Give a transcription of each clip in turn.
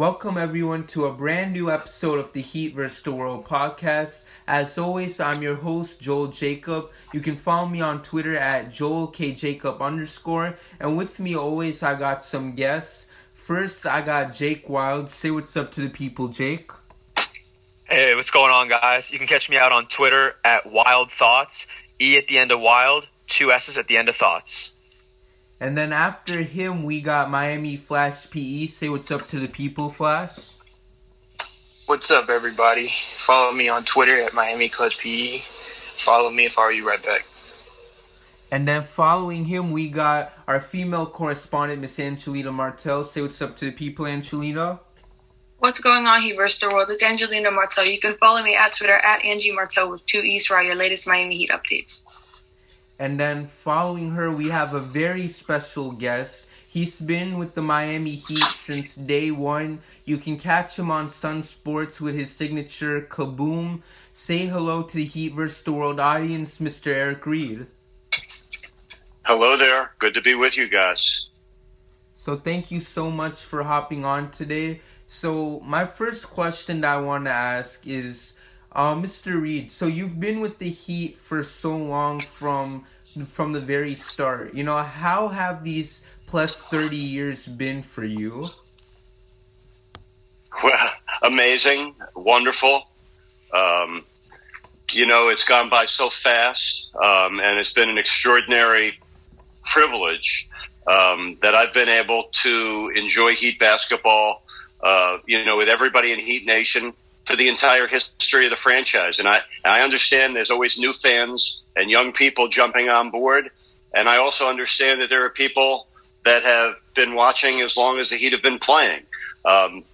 Welcome everyone to a brand new episode of the Heat vs. the World podcast. As always, I'm your host, Joel Jacob. You can follow me on Twitter at JoelKJacob underscore. And with me always, I got some guests. First, I got Jake Wild. Say what's up to the people, Jake. Hey, what's going on, guys? You can catch me out on Twitter at Wild Thoughts. E at the end of Wild, two S's at the end of Thoughts. And then after him, we got Miami Flash PE. Say what's up to the people, Flash. What's up, everybody? Follow me on Twitter at Miami Clutch PE. Follow me and follow you right back. And then following him, we got our female correspondent, Miss Angelina Martel. Say what's up to the people, Angelina. What's going on, Heat vs. the World? It's Angelina Martel. You can follow me at Twitter at Angie Martel with two E's for all your latest Miami Heat updates. And then following her, we have a very special guest. He's been with the Miami Heat since day one. You can catch him on Sun Sports with his signature Kaboom. Say hello to the Heat vs. the World audience, Mr. Eric Reid. Hello there. Good to be with you guys. So thank you so much for hopping on today. So my first question that I want to ask is uh, Mr. Reid, so you've been with the Heat for so long from from the very start. You know, how have these plus 30 years been for you? Well, amazing, wonderful. Um, you know, it's gone by so fast, um, and it's been an extraordinary privilege um, that I've been able to enjoy Heat basketball. Uh, you know, with everybody in Heat Nation for the entire history of the franchise. And I, I understand there's always new fans and young people jumping on board. And I also understand that there are people that have been watching as long as the Heat have been playing. Um,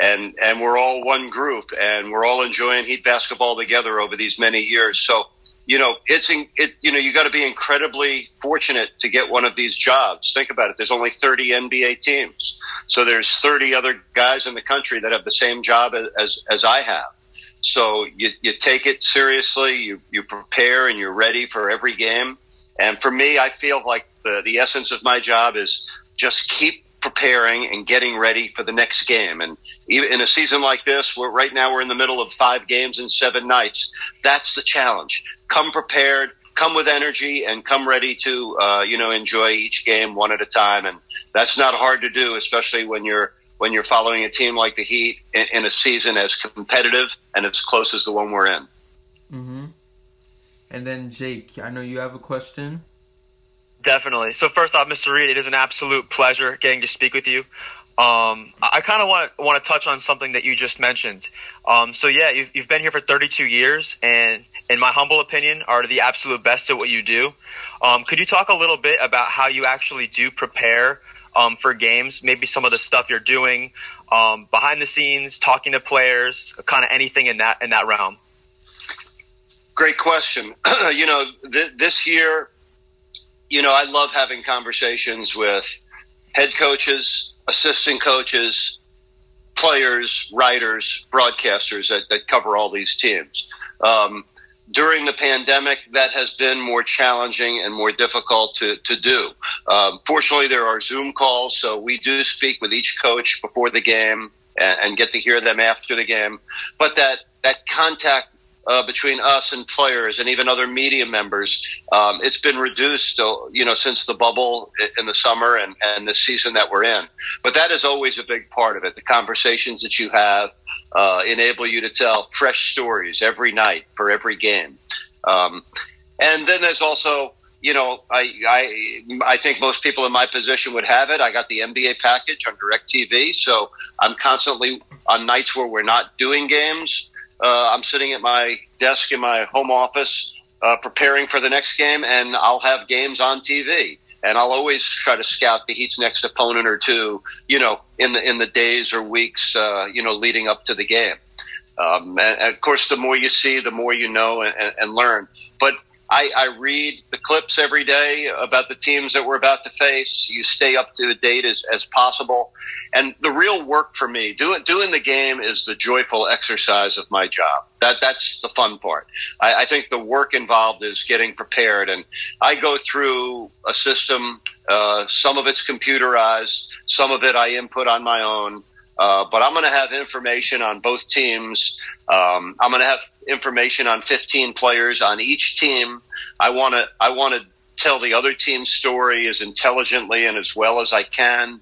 and, and we're all one group and we're all enjoying Heat basketball together over these many years. So, you know, it's, it, you know, you got to be incredibly fortunate to get one of these jobs. Think about it. There's only 30 NBA teams. So there's 30 other guys in the country that have the same job as, as I have. So you, you take it seriously, you, you prepare and you're ready for every game. And for me, I feel like the, the essence of my job is just keep preparing and getting ready for the next game. And in a season like this, we're right now we're in the middle of five games in seven nights. That's the challenge. Come prepared, come with energy, and come ready to uh, you know enjoy each game one at a time. And that's not hard to do, especially when you're when you're following a team like the Heat in, in a season as competitive and as close as the one we're in. Mm-hmm. And then Jake, I know you have a question. Definitely. So first off, Mr. Reid, it is an absolute pleasure getting to speak with you. Um, I kind of want want to touch on something that you just mentioned. Um, so yeah, you've, you've been here for 32 years, and in my humble opinion, are the absolute best at what you do. Um, could you talk a little bit about how you actually do prepare um, for games? Maybe some of the stuff you're doing um, behind the scenes, talking to players, kind of anything in that in that realm. Great question. you know, th- this year, you know, I love having conversations with head coaches, assistant coaches, players, writers, broadcasters that, that cover all these teams. Um, during the pandemic, that has been more challenging and more difficult to, to do. Um, fortunately, there are Zoom calls, so we do speak with each coach before the game and, and get to hear them after the game. But that, that contact uh, between us and players and even other media members. Um, it's been reduced, uh, you know, since the bubble in the summer and, and the season that we're in. But that is always a big part of it. The conversations that you have uh, enable you to tell fresh stories every night for every game. Um, and then there's also you know, I, I, I think most people in my position would have it. I got the NBA package on DirecTV, so I'm constantly on nights where we're not doing games. Uh, I'm sitting at my desk in my home office, uh, preparing for the next game, and I'll have games on TV. And I'll always try to scout the Heat's next opponent or two, you know, in the in the days or weeks, uh, you know, leading up to the game. Um, and, and, of course, the more you see, the more you know and, and learn. But I, I read the clips every day about the teams that we're about to face. You stay up to date as, as possible. And the real work for me, doing, doing the game is the joyful exercise of my job. That, that's the fun part. I, I think the work involved is getting prepared. And I go through a system, uh, some of it's computerized, some of it I input on my own. Uh, but I'm going to have information on both teams um, I'm going to have information on 15 players on each team. I want to I want to tell the other team's story as intelligently and as well as I can.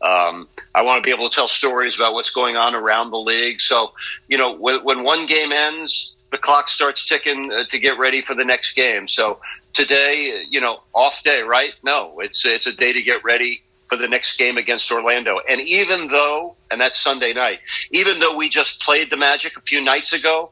Um, I want to be able to tell stories about what's going on around the league. So, you know, when, when one game ends, the clock starts ticking uh, to get ready for the next game. So today, you know, off day, right? No, it's it's a day to get ready for the next game against Orlando. And even though, and that's Sunday night, even though we just played the Magic a few nights ago,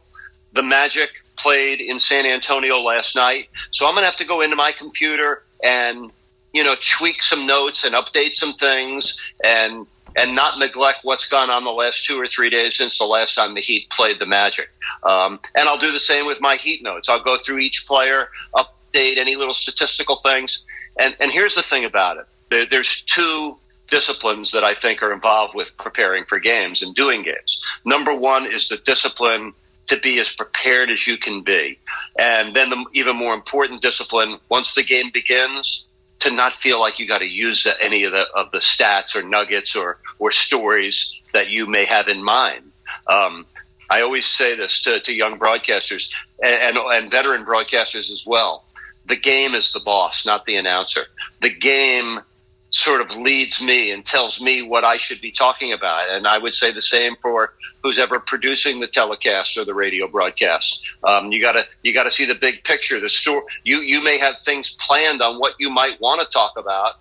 the Magic played in San Antonio last night. So I'm going to have to go into my computer and, you know, tweak some notes and update some things and, and not neglect what's gone on the last two or three days since the last time the Heat played the Magic. Um, and I'll do the same with my Heat notes. I'll go through each player, update any little statistical things. And, and here's the thing about it there, there's two disciplines that I think are involved with preparing for games and doing games. Number one is the discipline to be as prepared as you can be. And then the even more important discipline, once the game begins, to not feel like you got to use any of the, of the stats or nuggets or, or stories that you may have in mind. Um, I always say this to, to young broadcasters and, and, and veteran broadcasters as well. The game is the boss, not the announcer. The game sort of leads me and tells me what I should be talking about. And I would say the same for who's ever producing the telecast or the radio broadcast. Um, you gotta, you gotta see the big picture, the story. You, you may have things planned on what you might want to talk about,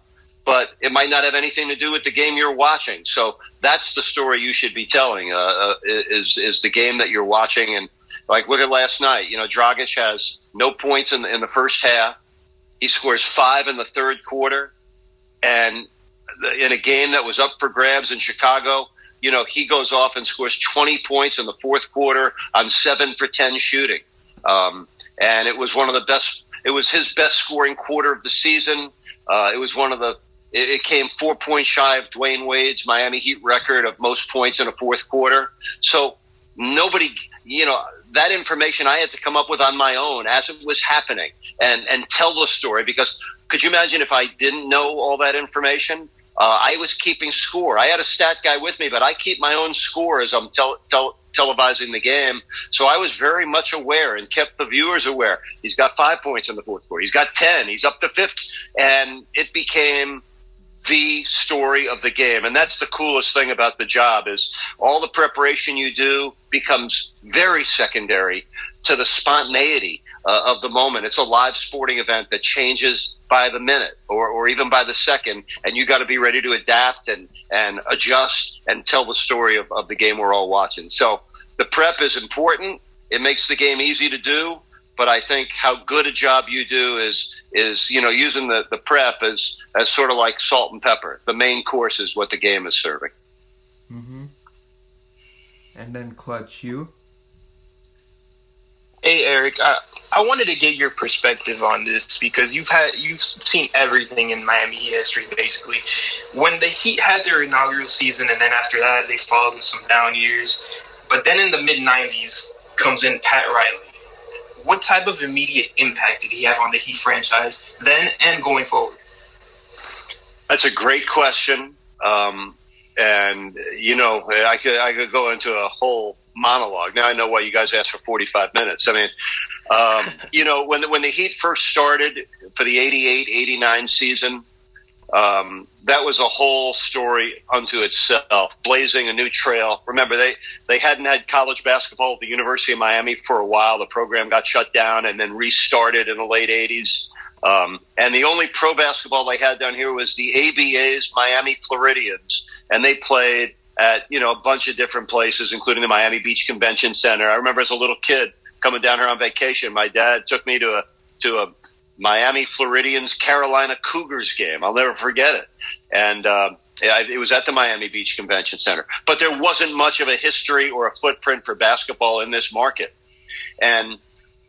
but it might not have anything to do with the game you're watching. So that's the story you should be telling, uh, uh, is, is the game that you're watching. And like, look at last night, you know, Dragic has no points in the, in the first half. He scores five in the third quarter and in a game that was up for grabs in Chicago, you know, he goes off and scores 20 points in the fourth quarter on seven for 10 shooting. Um, and it was one of the best, it was his best scoring quarter of the season. Uh, it was one of the, it, it came four points shy of Dwyane Wade's Miami Heat record of most points in a fourth quarter. So nobody, you know, that information I had to come up with on my own as it was happening and, and tell the story because could you imagine if I didn't know all that information? Uh, I was keeping score. I had a stat guy with me, but I keep my own score as I'm tel- tel- televising the game. So I was very much aware and kept the viewers aware. He's got five points in the fourth quarter. He's got 10. He's up to fifth. And it became the story of the game. And that's the coolest thing about the job is all the preparation you do becomes very secondary to the spontaneity uh, of the moment. It's a live sporting event that changes by the minute or, or even by the second, and you got to be ready to adapt and, and adjust and tell the story of, of the game we're all watching. So the prep is important. It makes the game easy to do, but I think how good a job you do is is you know using the, the prep as as sort of like salt and pepper. The main course is what the game is serving. Mm-hmm. And then clutch you. Hey Eric, I, I wanted to get your perspective on this because you've had you've seen everything in Miami history basically. When the Heat had their inaugural season and then after that they followed in some down years, but then in the mid '90s comes in Pat Riley. What type of immediate impact did he have on the Heat franchise then and going forward? That's a great question, um, and you know I could I could go into a whole monologue. Now I know why you guys asked for 45 minutes. I mean, um, you know, when the, when the Heat first started for the 88, 89 season, um, that was a whole story unto itself, blazing a new trail. Remember, they, they hadn't had college basketball at the University of Miami for a while. The program got shut down and then restarted in the late 80s. Um, and the only pro basketball they had down here was the ABA's Miami Floridians, and they played at you know a bunch of different places, including the Miami Beach Convention Center. I remember as a little kid coming down here on vacation, my dad took me to a to a Miami Floridians Carolina Cougars game. I'll never forget it, and uh, it was at the Miami Beach Convention Center. But there wasn't much of a history or a footprint for basketball in this market, and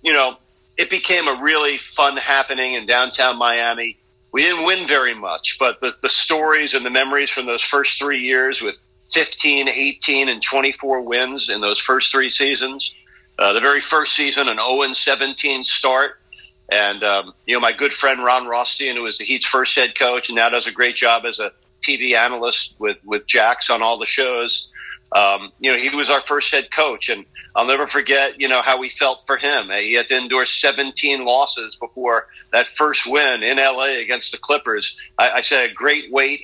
you know it became a really fun happening in downtown Miami. We didn't win very much, but the, the stories and the memories from those first three years with 15, 18, and 24 wins in those first three seasons. Uh, the very first season, an 0 17 start. And, um, you know, my good friend Ron Rothstein, who was the Heat's first head coach and now does a great job as a TV analyst with, with Jax on all the shows. Um, you know, he was our first head coach and I'll never forget, you know, how we felt for him. He had to endure 17 losses before that first win in LA against the Clippers. I, I said a great weight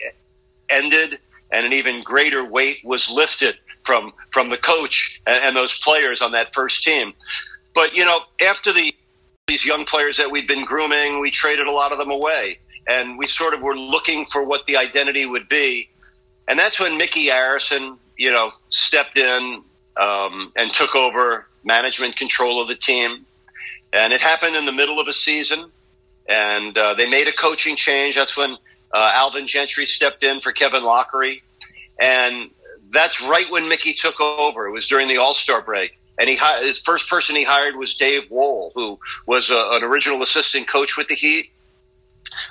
ended and an even greater weight was lifted from from the coach and, and those players on that first team. But you know, after the these young players that we'd been grooming, we traded a lot of them away, and we sort of were looking for what the identity would be, and that's when Mickey Arison, you know, stepped in um, and took over management control of the team, and it happened in the middle of a season, and uh, they made a coaching change. That's when uh, Alvin Gentry stepped in for Kevin Loughery. and that's right when Mickey took over. It was during the All Star break, and he his first person he hired was Dave Wohl, who was a, an original assistant coach with the Heat.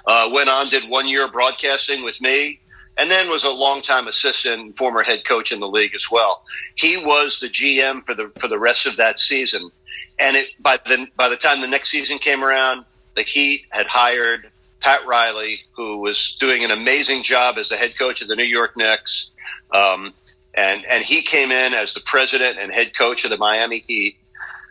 Uh, went on, did one year broadcasting with me, and then was a longtime assistant former head coach in the league as well. He was the GM for the for the rest of that season, and it by the by the time the next season came around, the Heat had hired Pat Riley, who was doing an amazing job as the head coach of the New York Knicks. Um, and, and he came in as the president and head coach of the Miami Heat.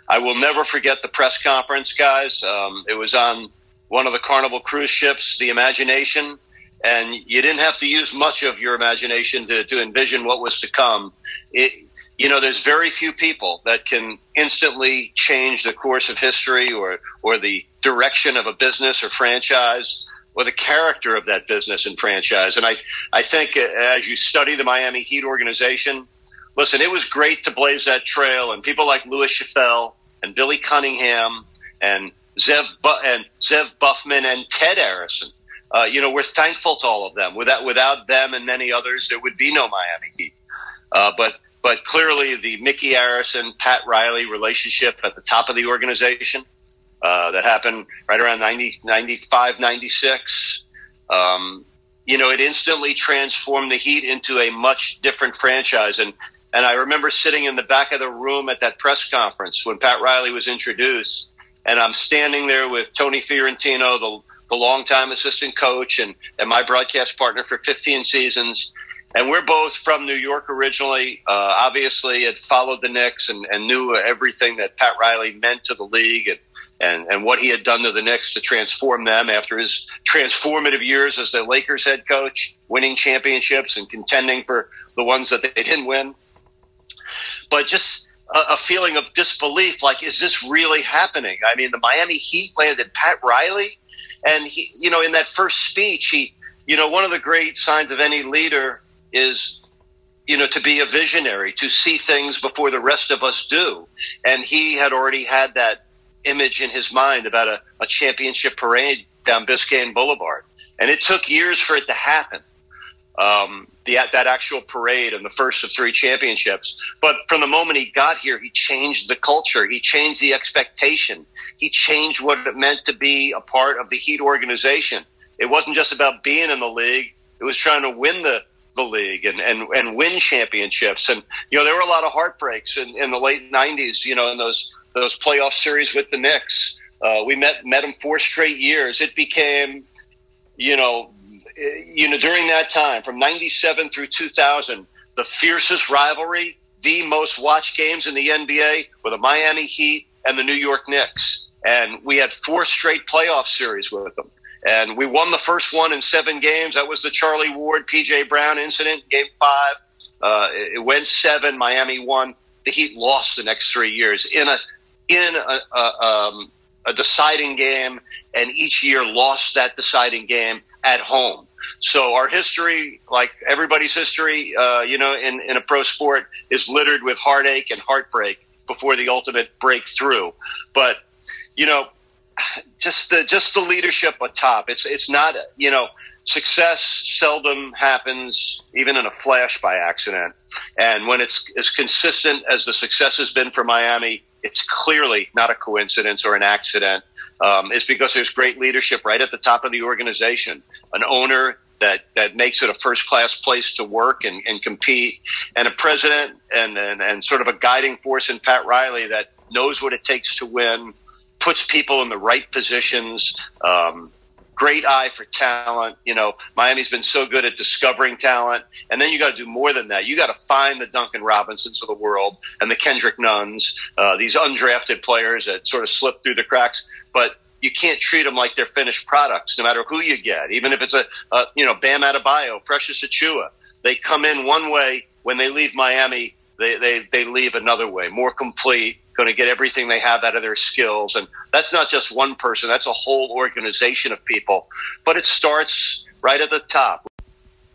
I will never forget the press conference, guys. Um, it was on one of the Carnival cruise ships, the Imagination, and you didn't have to use much of your imagination to, to envision what was to come. It, you know, there's very few people that can instantly change the course of history or, or the direction of a business or franchise or the character of that business and franchise. And I, I think uh, as you study the Miami Heat organization, listen, it was great to blaze that trail and people like Lewis Schaffel and Billy Cunningham and Zev, Bu- and Zev Buffman and Ted Arison. Uh, you know, we're thankful to all of them. Without, without them and many others, there would be no Miami Heat. Uh, but but clearly, the Mickey Arison, Pat Riley relationship at the top of the organization uh, that happened right around 90, 95, 96. Um, you know, it instantly transformed the Heat into a much different franchise. And, and I remember sitting in the back of the room at that press conference when Pat Riley was introduced. And I'm standing there with Tony Fiorentino, the, the longtime assistant coach and, and my broadcast partner for 15 seasons and we're both from New York originally. Uh, obviously, had followed the Knicks and, and knew everything that Pat Riley meant to the league and, and and what he had done to the Knicks to transform them after his transformative years as the Lakers head coach, winning championships and contending for the ones that they didn't win. But just a, a feeling of disbelief, like, is this really happening? I mean, the Miami Heat landed Pat Riley, and he, you know, in that first speech, he, you know, one of the great signs of any leader is you know, to be a visionary, to see things before the rest of us do. And he had already had that image in his mind about a, a championship parade down Biscayne Boulevard. And it took years for it to happen. Um, the, that actual parade and the first of three championships. But from the moment he got here, he changed the culture. He changed the expectation. He changed what it meant to be a part of the Heat organization. It wasn't just about being in the league. It was trying to win the, the league and, and, and win championships. And, you know, there were a lot of heartbreaks in, in the late nineties, you know, in those, those playoff series with the Knicks. Uh, we met, met them four straight years. It became, you know, you know, during that time from 97 through 2000, the fiercest rivalry, the most watched games in the NBA were the Miami Heat and the New York Knicks. And we had four straight playoff series with them. And we won the first one in seven games. That was the Charlie Ward, PJ Brown incident, game five. Uh, it went seven. Miami won. The Heat lost the next three years in a, in a, a, um, a deciding game and each year lost that deciding game at home. So our history, like everybody's history, uh, you know, in, in a pro sport is littered with heartache and heartbreak before the ultimate breakthrough. But, you know, just the, just the leadership atop. It's, it's not, you know, success seldom happens even in a flash by accident. And when it's as consistent as the success has been for Miami, it's clearly not a coincidence or an accident. Um, it's because there's great leadership right at the top of the organization, an owner that, that makes it a first class place to work and, and compete, and a president and, and, and sort of a guiding force in Pat Riley that knows what it takes to win, puts people in the right positions, um, great eye for talent. You know, Miami's been so good at discovering talent, and then you got to do more than that. You got to find the Duncan Robinsons of the world and the Kendrick Nunns, uh, these undrafted players that sort of slip through the cracks. But you can't treat them like they're finished products, no matter who you get. Even if it's a, a you know Bam Adebayo, Precious Achiuwa, they come in one way when they leave Miami. They, they, they leave another way, more complete, going to get everything they have out of their skills. And that's not just one person, that's a whole organization of people. But it starts right at the top.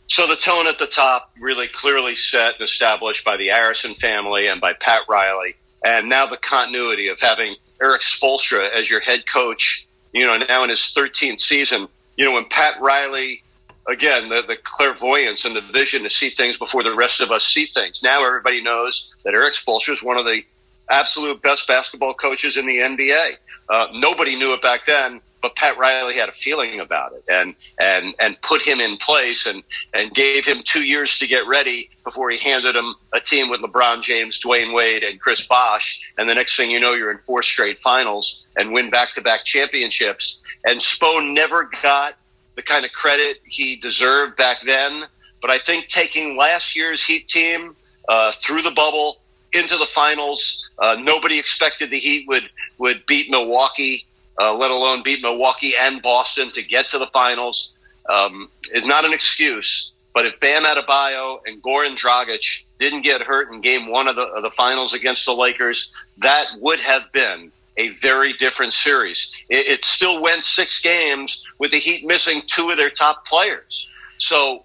So the tone at the top really clearly set and established by the Arison family and by Pat Riley. And now the continuity of having Erik Spoelstra as your head coach, you know, now in his 13th season. You know, when Pat Riley, again, the, the clairvoyance and the vision to see things before the rest of us see things. Now everybody knows that Erik Spoelstra is one of the absolute best basketball coaches in the NBA. Uh, nobody knew it back then, but Pat Riley had a feeling about it and and and put him in place and and gave him two years to get ready before he handed him a team with LeBron James, Dwyane Wade, and Chris Bosh. And the next thing you know, you're in four straight finals and win back to back championships. And Spo never got the kind of credit he deserved back then. But I think taking last year's Heat team uh, through the bubble into the finals. Uh, nobody expected the Heat would would beat Milwaukee, uh, let alone beat Milwaukee and Boston to get to the finals. Um, is not an excuse. But if Bam Adebayo and Goran Dragic didn't get hurt in Game One of the of the finals against the Lakers, that would have been a very different series. It, it still went six games with the Heat missing two of their top players. So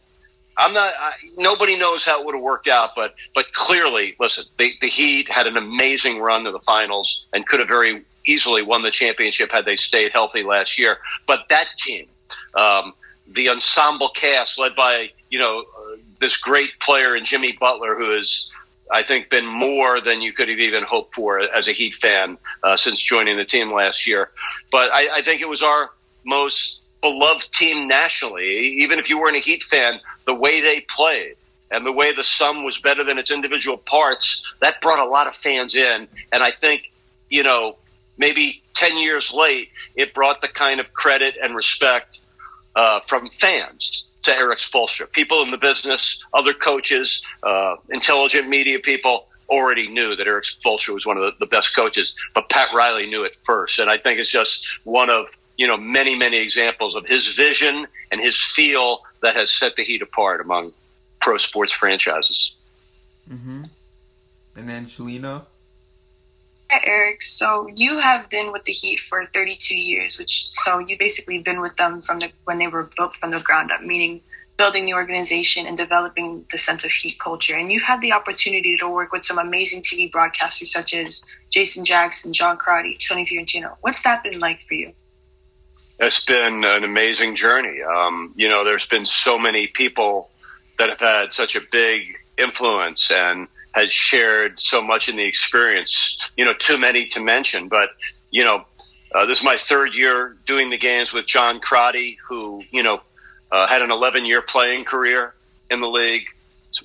I'm not. I, nobody knows how it would have worked out, but but clearly, listen, the, the Heat had an amazing run to the finals and could have very easily won the championship had they stayed healthy last year. But that team, um, the ensemble cast led by you know uh, this great player in Jimmy Butler, who has I think been more than you could have even hoped for as a Heat fan uh, since joining the team last year. But I, I think it was our most beloved team nationally. Even if you weren't a Heat fan, the way they played and the way the sum was better than its individual parts, that brought a lot of fans in. And I think, you know, maybe 10 years late, it brought the kind of credit and respect uh, from fans to Erik Spoelstra. People in the business, other coaches, uh, intelligent media people already knew that Erik Spoelstra was one of the, the best coaches, but Pat Riley knew it first. And I think it's just one of you know, many, many examples of his vision and his feel that has set the Heat apart among pro sports franchises. Mm-hmm. And Angelina? Shalina? Hi, Erik. So you have been with the Heat for 32 years, which so you basically been with them from the when they were built from the ground up, meaning building the organization and developing the sense of Heat culture. And you've had the opportunity to work with some amazing TV broadcasters such as Jason Jackson, John Crotty, Tony Fiorentino. What's that been like for you? It's been an amazing journey. Um, you know, there's been so many people that have had such a big influence and had shared so much in the experience. You know, too many to mention, but you know, uh, this is my third year doing the games with John Crotty, who you know uh, had an 11 year playing career in the league.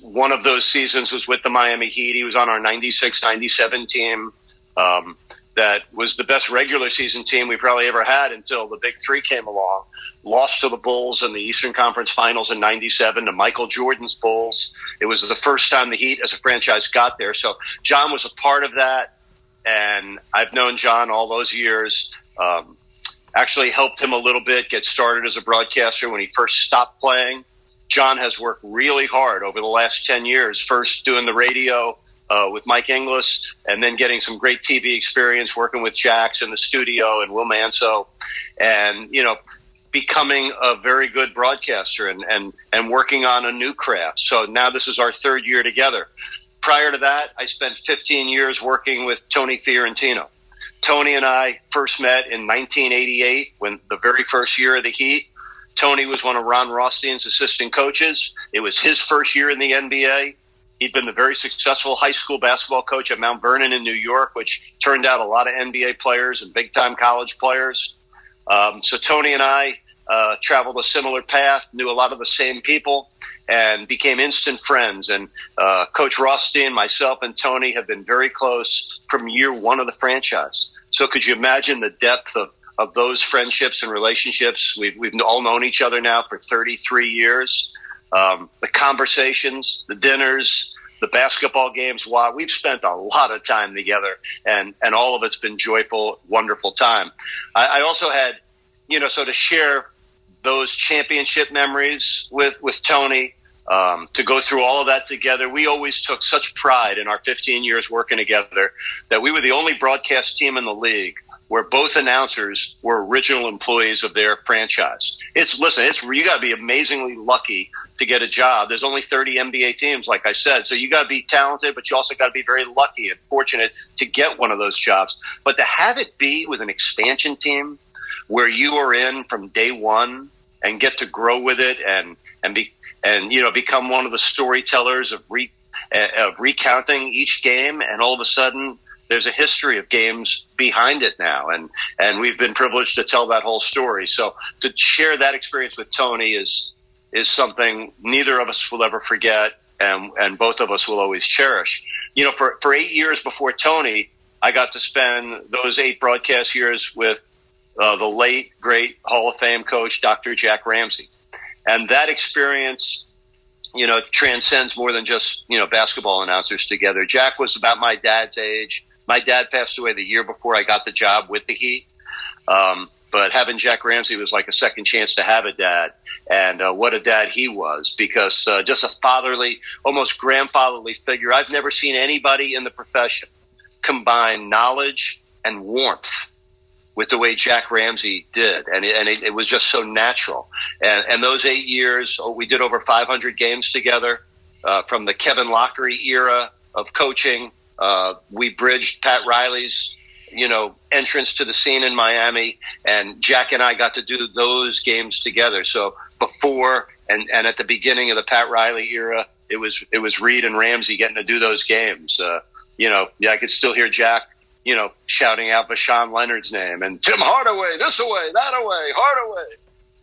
One of those seasons was with the Miami Heat. He was on our 96 97 team. Um, that was the best regular season team we probably ever had until the Big Three came along. Lost to the Bulls in the Eastern Conference Finals in '97 to Michael Jordan's Bulls. It was the first time the Heat as a franchise got there. So John was a part of that, and I've known John all those years. Um, actually helped him a little bit get started as a broadcaster when he first stopped playing. John has worked really hard over the last 10 years, first doing the radio uh, with Mike Inglis, and then getting some great TV experience working with Jax in the studio and Will Manso, and you know, becoming a very good broadcaster and and and working on a new craft. So now this is our third year together. Prior to that, I spent 15 years working with Tony Fiorentino. Tony and I first met in 1988 when the very first year of the Heat. Tony was one of Ron Rothstein's assistant coaches. It was his first year in the NBA. He'd been the very successful high school basketball coach at Mount Vernon in New York, which turned out a lot of NBA players and big time college players. Um, so Tony and I uh, traveled a similar path, knew a lot of the same people, and became instant friends. And uh, Coach Rothstein, myself, and Tony have been very close from year one of the franchise. So could you imagine the depth of, of those friendships and relationships? We've, we've all known each other now for 33 years. Um, the conversations, the dinners, the basketball games. Wow, we've spent a lot of time together, and and all of it's been joyful, wonderful time. I, I also had, you know, so to share those championship memories with with Tony. Um, to go through all of that together, we always took such pride in our 15 years working together that we were the only broadcast team in the league where both announcers were original employees of their franchise. It's listen, it's you got to be amazingly lucky to get a job. There's only 30 NBA teams, like I said, so you got to be talented, but you also got to be very lucky and fortunate to get one of those jobs. But to have it be with an expansion team where you are in from day one and get to grow with it and and be and you know become one of the storytellers of re, uh, of recounting each game and all of a sudden there's a history of games behind it now and and we've been privileged to tell that whole story. So to share that experience with Tony is is something neither of us will ever forget and and both of us will always cherish. You know for for 8 years before Tony I got to spend those 8 broadcast years with uh, the late great Hall of Fame coach Dr. Jack Ramsay, and that experience you know transcends more than just you know basketball announcers together. Jack was about my dad's age my dad passed away the year before I got the job with the Heat. Um, but having Jack Ramsay was like a second chance to have a dad, and uh, what a dad he was! Because uh, just a fatherly, almost grandfatherly figure. I've never seen anybody in the profession combine knowledge and warmth with the way Jack Ramsay did, and it, and it, it was just so natural. And, and those eight years, oh, we did over 500 games together, uh, from the Kevin Loughery era of coaching uh, we bridged Pat Riley's, you know, entrance to the scene in Miami, and Jack and I got to do those games together. So before and and at the beginning of the Pat Riley era, it was it was Reid and Ramsay getting to do those games. Uh, you know, yeah, I could still hear Jack, you know, shouting out Voshon Lenard's name and Tim Hardaway, this away, that away, Hardaway.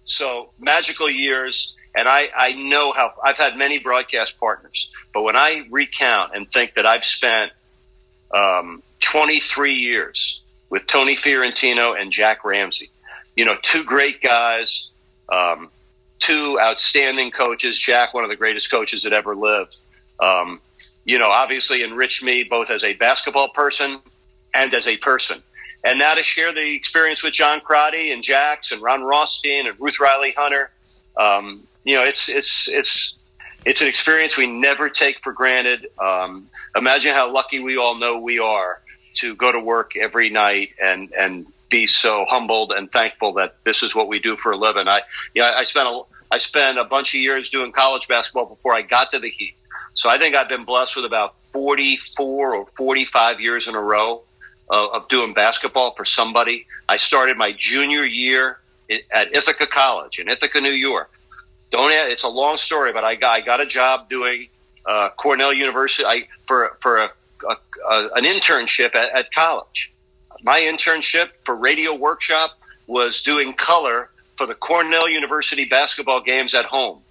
So magical years. And I, I know how I've had many broadcast partners, but when I recount and think that I've spent um, 23 years with Tony Fiorentino and Jack Ramsay. You know, two great guys, um, two outstanding coaches. Jack, one of the greatest coaches that ever lived. Um, you know, obviously enriched me both as a basketball person and as a person. And now to share the experience with John Crotty and Jax and Ron Rothstein and Ruth Riley Hunter. Um, you know, it's, it's, it's, it's an experience we never take for granted. Um, imagine how lucky we all know we are to go to work every night and and be so humbled and thankful that this is what we do for a living. I yeah, I spent a I spent a bunch of years doing college basketball before I got to the Heat. So I think I've been blessed with about 44 or 45 years in a row of, of doing basketball for somebody. I started my junior year at Ithaca College in Ithaca, New York. Don't it's a long story, but I got I got a job doing uh, Cornell University I, for for a, a, a, an internship at, at college. My internship for Radio Workshop was doing color for the Cornell University basketball games at home,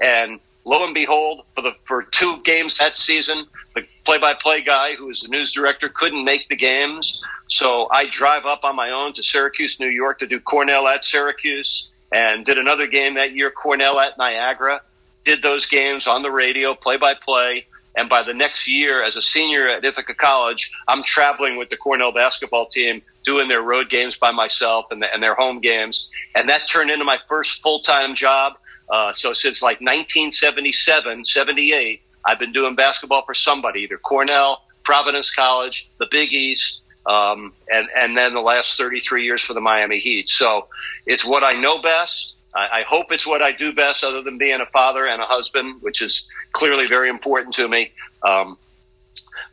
and lo and behold, for the for two games that season, the play-by-play guy who was the news director couldn't make the games, so I drive up on my own to Syracuse, New York, to do Cornell at Syracuse, and did another game that year, Cornell at Niagara did those games on the radio, play by play. And by the next year, as a senior at Ithaca College, I'm traveling with the Cornell basketball team, doing their road games by myself and, the, and their home games. And that turned into my first full time job. Uh, so since like 1977, 78, I've been doing basketball for somebody, either Cornell, Providence College, the Big East, um, and and then the last 33 years for the Miami Heat. So it's what I know best. I, I hope it's what I do best, other than being a father and a husband, which is clearly very important to me. Um,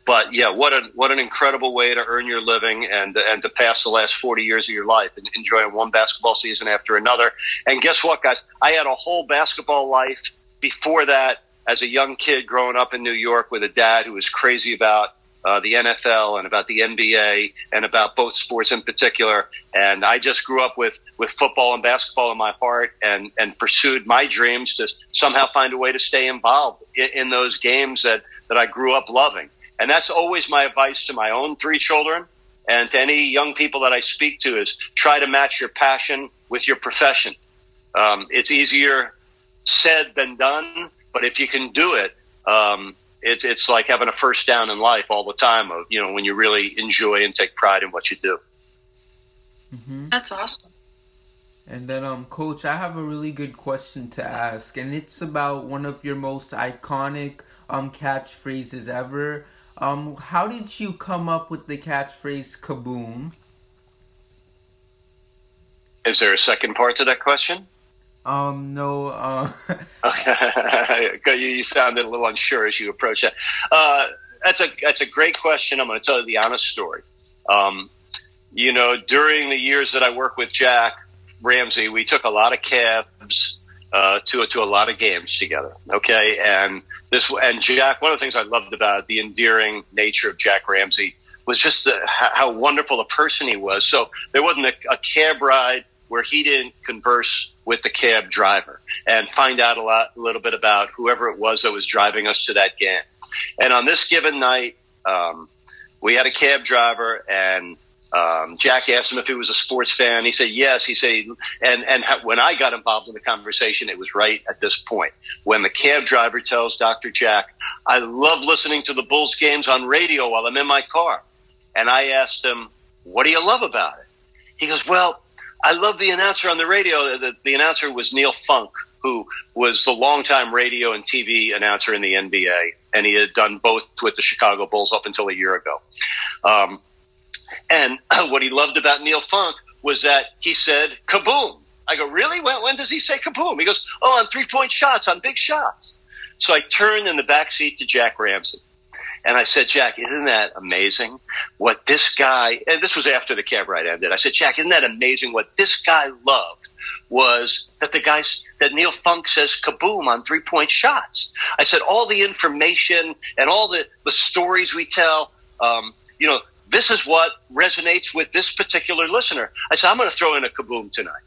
but yeah, what a what an incredible way to earn your living and and to pass the last 40 years of your life and enjoying one basketball season after another. And guess what, guys? I had a whole basketball life before that as a young kid growing up in New York with a dad who was crazy about uh, the NFL and about the NBA and about both sports in particular. And I just grew up with, with football and basketball in my heart and, and pursued my dreams to somehow find a way to stay involved in, in those games that, that I grew up loving. And that's always my advice to my own three children and to any young people that I speak to is try to match your passion with your profession. Um, it's easier said than done, but if you can do it, um, it's it's like having a first down in life all the time. Of you know when you really enjoy and take pride in what you do. Mm-hmm. That's awesome. And then, um, Coach, I have a really good question to ask, and it's about one of your most iconic um catchphrases ever. Um, how did you come up with the catchphrase "kaboom"? Is there a second part to that question? Um, no. Uh... okay, you sounded a little unsure as you approach that. Uh, that's a that's a great question. I'm going to tell you the honest story. Um, you know, during the years that I worked with Jack Ramsay, we took a lot of cabs uh, to to a lot of games together. Okay, and this and Jack. One of the things I loved about the endearing nature of Jack Ramsay was just the, how wonderful a person he was. So there wasn't a, a cab ride where he didn't converse with the cab driver and find out a lot, a little bit about whoever it was that was driving us to that game. And on this given night, um, we had a cab driver and um, Jack asked him if he was a sports fan. He said yes. He said, and and when I got involved in the conversation, it was right at this point when the cab driver tells Dr. Jack, "I love listening to the Bulls games on radio while I'm in my car." And I asked him, "What do you love about it?" He goes, "Well, I love the announcer on the radio. The, the announcer was Neil Funk, who was the longtime radio and TV announcer in the NBA, and he had done both with the Chicago Bulls up until a year ago. Um, and what he loved about Neil Funk was that he said "kaboom." I go, really? When, when does he say kaboom? He goes, oh, on three point shots, on big shots. So I turned in the back seat to Jack Ramsay. And I said, Jack, isn't that amazing what this guy, and this was after the cab ride ended. I said, Jack, isn't that amazing what this guy loved was that the guys, that Neil Funk says kaboom on three point shots. I said, all the information and all the, the stories we tell, um, you know, this is what resonates with this particular listener. I said, I'm going to throw in a kaboom tonight.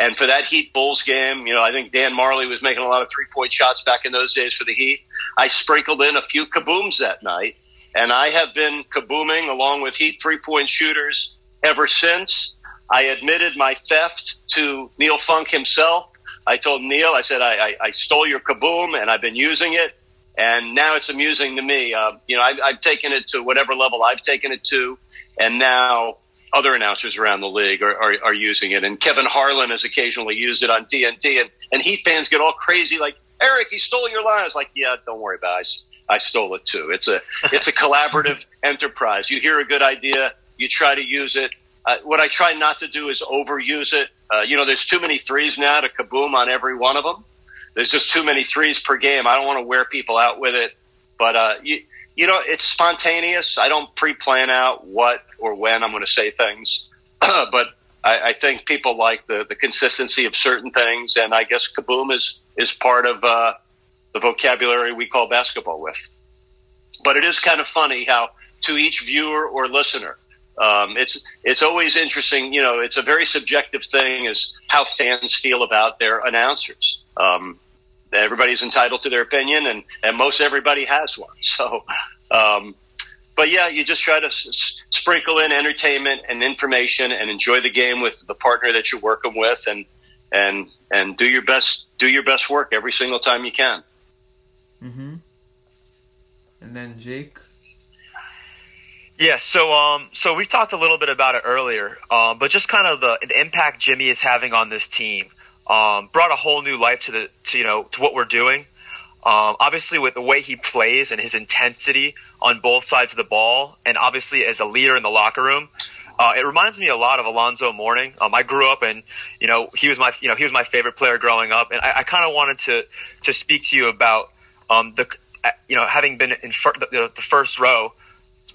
And for that Heat Bulls game, you know, I think Dan Majerle was making a lot of three point shots back in those days for the Heat. I sprinkled in a few kabooms that night, and I have been kabooming along with Heat three point shooters ever since. I admitted my theft to Neil Funk himself. I told Neil, I said, I, I, I stole your kaboom and I've been using it. And now it's amusing to me. Uh, you know, I, I've taken it to whatever level I've taken it to. And now other announcers around the league are, are, are, using it. And Kevin Harlan has occasionally used it on TNT. And, and Heat fans get all crazy, like, Eric, he stole your line. I was like, yeah, don't worry about it. I, I stole it too. It's a, it's a collaborative enterprise. You hear a good idea, you try to use it. Uh, what I try not to do is overuse it. Uh, you know, there's too many threes now to kaboom on every one of them. There's just too many threes per game. I don't want to wear people out with it. But, uh, you, you know, it's spontaneous. I don't pre-plan out what or when I'm going to say things, but I, I think people like the, the consistency of certain things, and I guess kaboom is is part of uh, the vocabulary we call basketball with. But it is kind of funny how to each viewer or listener, um, it's it's always interesting. You know, it's a very subjective thing, is how fans feel about their announcers. Um, everybody's entitled to their opinion, and and most everybody has one. So, um, but yeah, you just try to s- sprinkle in entertainment and information, and enjoy the game with the partner that you're working with, and and and do your best do your best work every single time you can. Mm-hmm. And then Jake. Yeah, so um, so we talked a little bit about it earlier, um, but just kind of the, the impact Jimmy is having on this team um, brought a whole new life to the to you know to what we're doing. Um, obviously, with the way he plays and his intensity on both sides of the ball, and obviously as a leader in the locker room, uh, it reminds me a lot of Alonzo Mourning. Um, I grew up, and you know he was my you know he was my favorite player growing up, and I, I kind of wanted to to speak to you about um, the uh, you know having been in fir- the, the first row,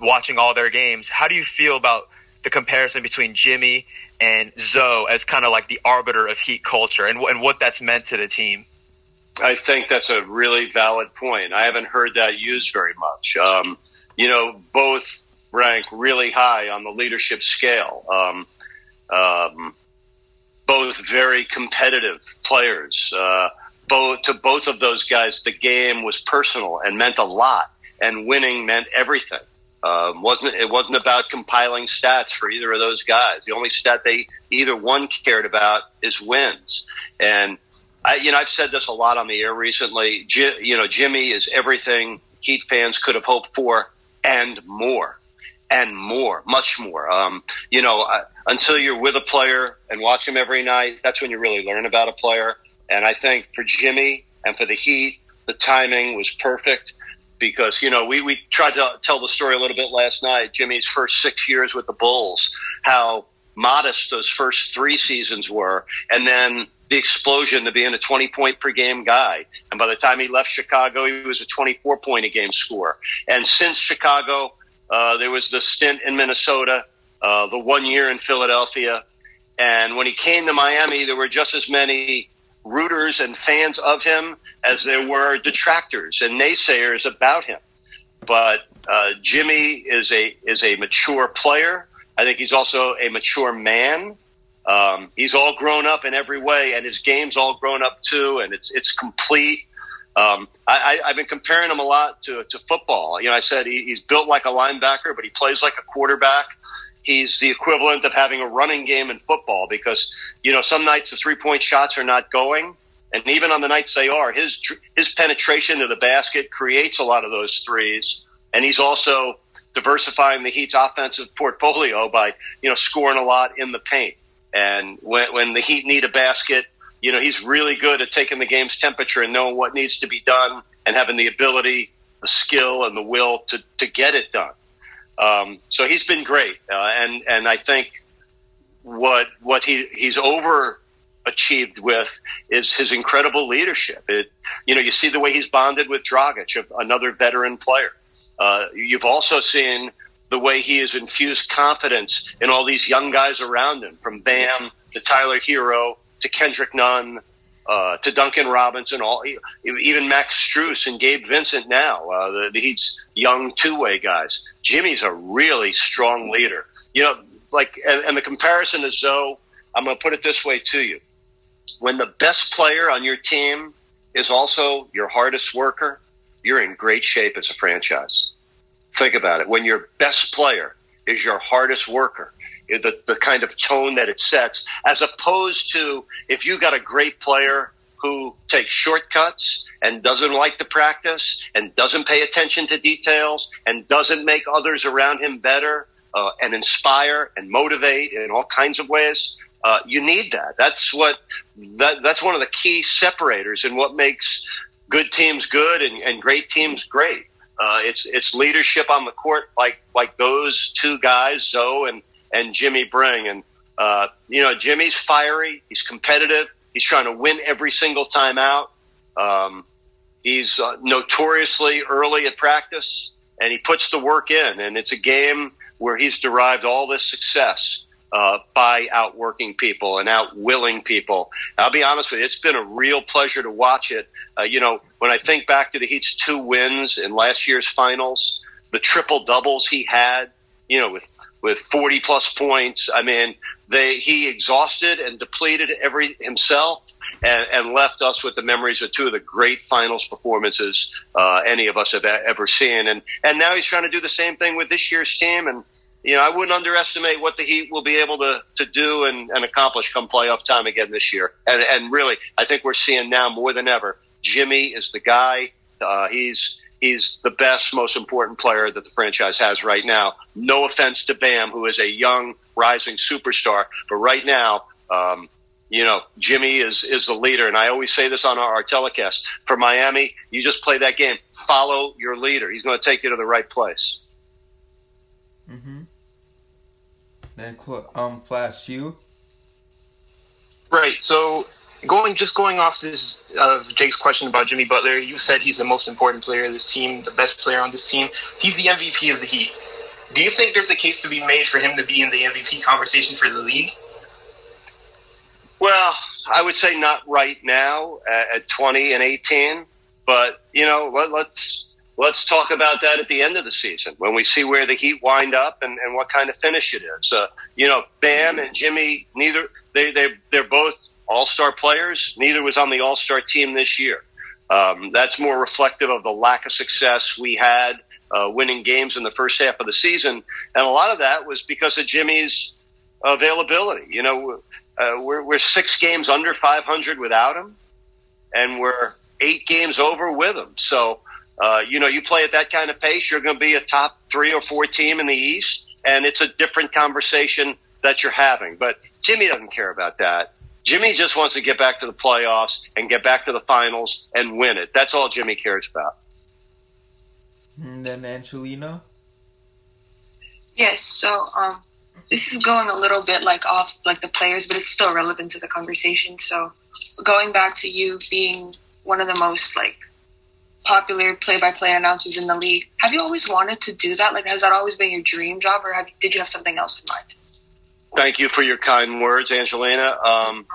watching all their games. How do you feel about the comparison between Jimmy and Zo as kind of like the arbiter of Heat culture and, and what that's meant to the team? I think that's a really valid point. I haven't heard that used very much. Um, you know, both rank really high on the leadership scale. Um, um, both very competitive players. Uh, both to both of those guys, the game was personal and meant a lot, and winning meant everything. Um, wasn't it wasn't about compiling stats for either of those guys. The only stat they either one cared about is wins. And I, you know, I've said this a lot on the air recently. J- you know, Jimmy is everything Heat fans could have hoped for and more, and more, much more. Um, you know, uh, until you're with a player and watch him every night, that's when you really learn about a player. And I think for Jimmy and for the Heat, the timing was perfect because you know we we tried to tell the story a little bit last night. Jimmy's first six years with the Bulls, how modest those first three seasons were, and then the explosion to being a 20 point per game guy. And by the time he left Chicago, he was a 24 point a game scorer. And since Chicago, uh, there was the stint in Minnesota, uh, the one year in Philadelphia. And when he came to Miami, there were just as many rooters and fans of him as there were detractors and naysayers about him. But uh, Jimmy is a is a mature player. I think he's also a mature man. Um, he's all grown up in every way, and his game's all grown up too, and it's it's complete. Um, I, I've been comparing him a lot to, to football. You know, I said he, he's built like a linebacker, but he plays like a quarterback he's the equivalent of having a running game in football because you know some nights the three point shots are not going and even on the nights they are his his penetration to the basket creates a lot of those threes and he's also diversifying the Heat's offensive portfolio by you know scoring a lot in the paint. And when when the Heat need a basket you know he's really good at taking the game's temperature and knowing what needs to be done and having the ability the skill and the will to to get it done um, so he's been great, uh, and and I think what what he he's over achieved with is his incredible leadership. It you know you see the way he's bonded with Dragic, another veteran player. Uh, you've also seen the way he has infused confidence in all these young guys around him, from Bam to Tyler Herro to Kendrick Nunn uh, to Duncan Robinson, all even Max Strus and Gabe Vincent now, uh, the, Heat's young two way guys. Jimmy's a really strong leader. You know, like, and, and the comparison is Zo, I'm going to put it this way to you. When the best player on your team is also your hardest worker, you're in great shape as a franchise. Think about it. When your best player is your hardest worker, the, the kind of tone that it sets, as opposed to if you got a great player who takes shortcuts and doesn't like to practice and doesn't pay attention to details and doesn't make others around him better uh, and inspire and motivate in all kinds of ways. Uh, you need that. That's what that, that's one of the key separators in what makes good teams good and, and great teams great. Uh, it's it's leadership on the court like like those two guys, Zo and and Jimmy bring. And, uh, you know, Jimmy's fiery. He's competitive. He's trying to win every single time out. Um, he's uh, notoriously early at practice and he puts the work in. And it's a game where he's derived all this success. Uh, by outworking people and outwilling people. I'll be honest with you, it's been a real pleasure to watch it. Uh, you know, when I think back to the Heat's two wins in last year's finals, the triple doubles he had, you know, with with 40 plus points. I mean, they he exhausted and depleted every himself. And, and left us with the memories of two of the great finals performances uh, any of us have ever seen. And and now he's trying to do the same thing with this year's team. And you know, I wouldn't underestimate what the Heat will be able to, to do and, and accomplish come playoff time again this year. And, and really, I think we're seeing now more than ever, Jimmy is the guy. Uh, he's he's the best, most important player that the franchise has right now. No offense to Bam, who is a young, rising superstar, but right now, um, you know, Jimmy is, is the leader. And I always say this on our, our telecast for Miami. You just play that game. Follow your leader. He's going to take you to the right place. Mm-hmm. Then, um, Flash, you? Right. So going just going off this uh, Jake's question about Jimmy Butler, you said he's the most important player of this team, the best player on this team. He's the MVP of the Heat. Do you think there's a case to be made for him to be in the MVP conversation for the league? Well, I would say not right now at, at 20 and 18, but you know, let, let's let's talk about that at the end of the season when we see where the Heat wind up and, and what kind of finish it is. Uh, you know, Bam and Jimmy, neither they they they're both All Star players. Neither was on the All Star team this year. Um, that's more reflective of the lack of success we had uh, winning games in the first half of the season, and a lot of that was because of Jimmy's availability. You know, uh, we're we're six games under 500 without him, and we're eight games over with him. So uh, you know, you play at that kind of pace, you're going to be a top three or four team in the East, and it's a different conversation that you're having. But Jimmy doesn't care about that. Jimmy just wants to get back to the playoffs and get back to the finals and win it. That's all Jimmy cares about. And then Angelina. Yes. So, um, this is going a little bit like off like the players, but it's still relevant to the conversation. So, going back to you being one of the most like popular play-by-play announcers in the league. Have you always wanted to do that? Like, has that always been your dream job, or have, did you have something else in mind? Thank you for your kind words, Angelina. Um,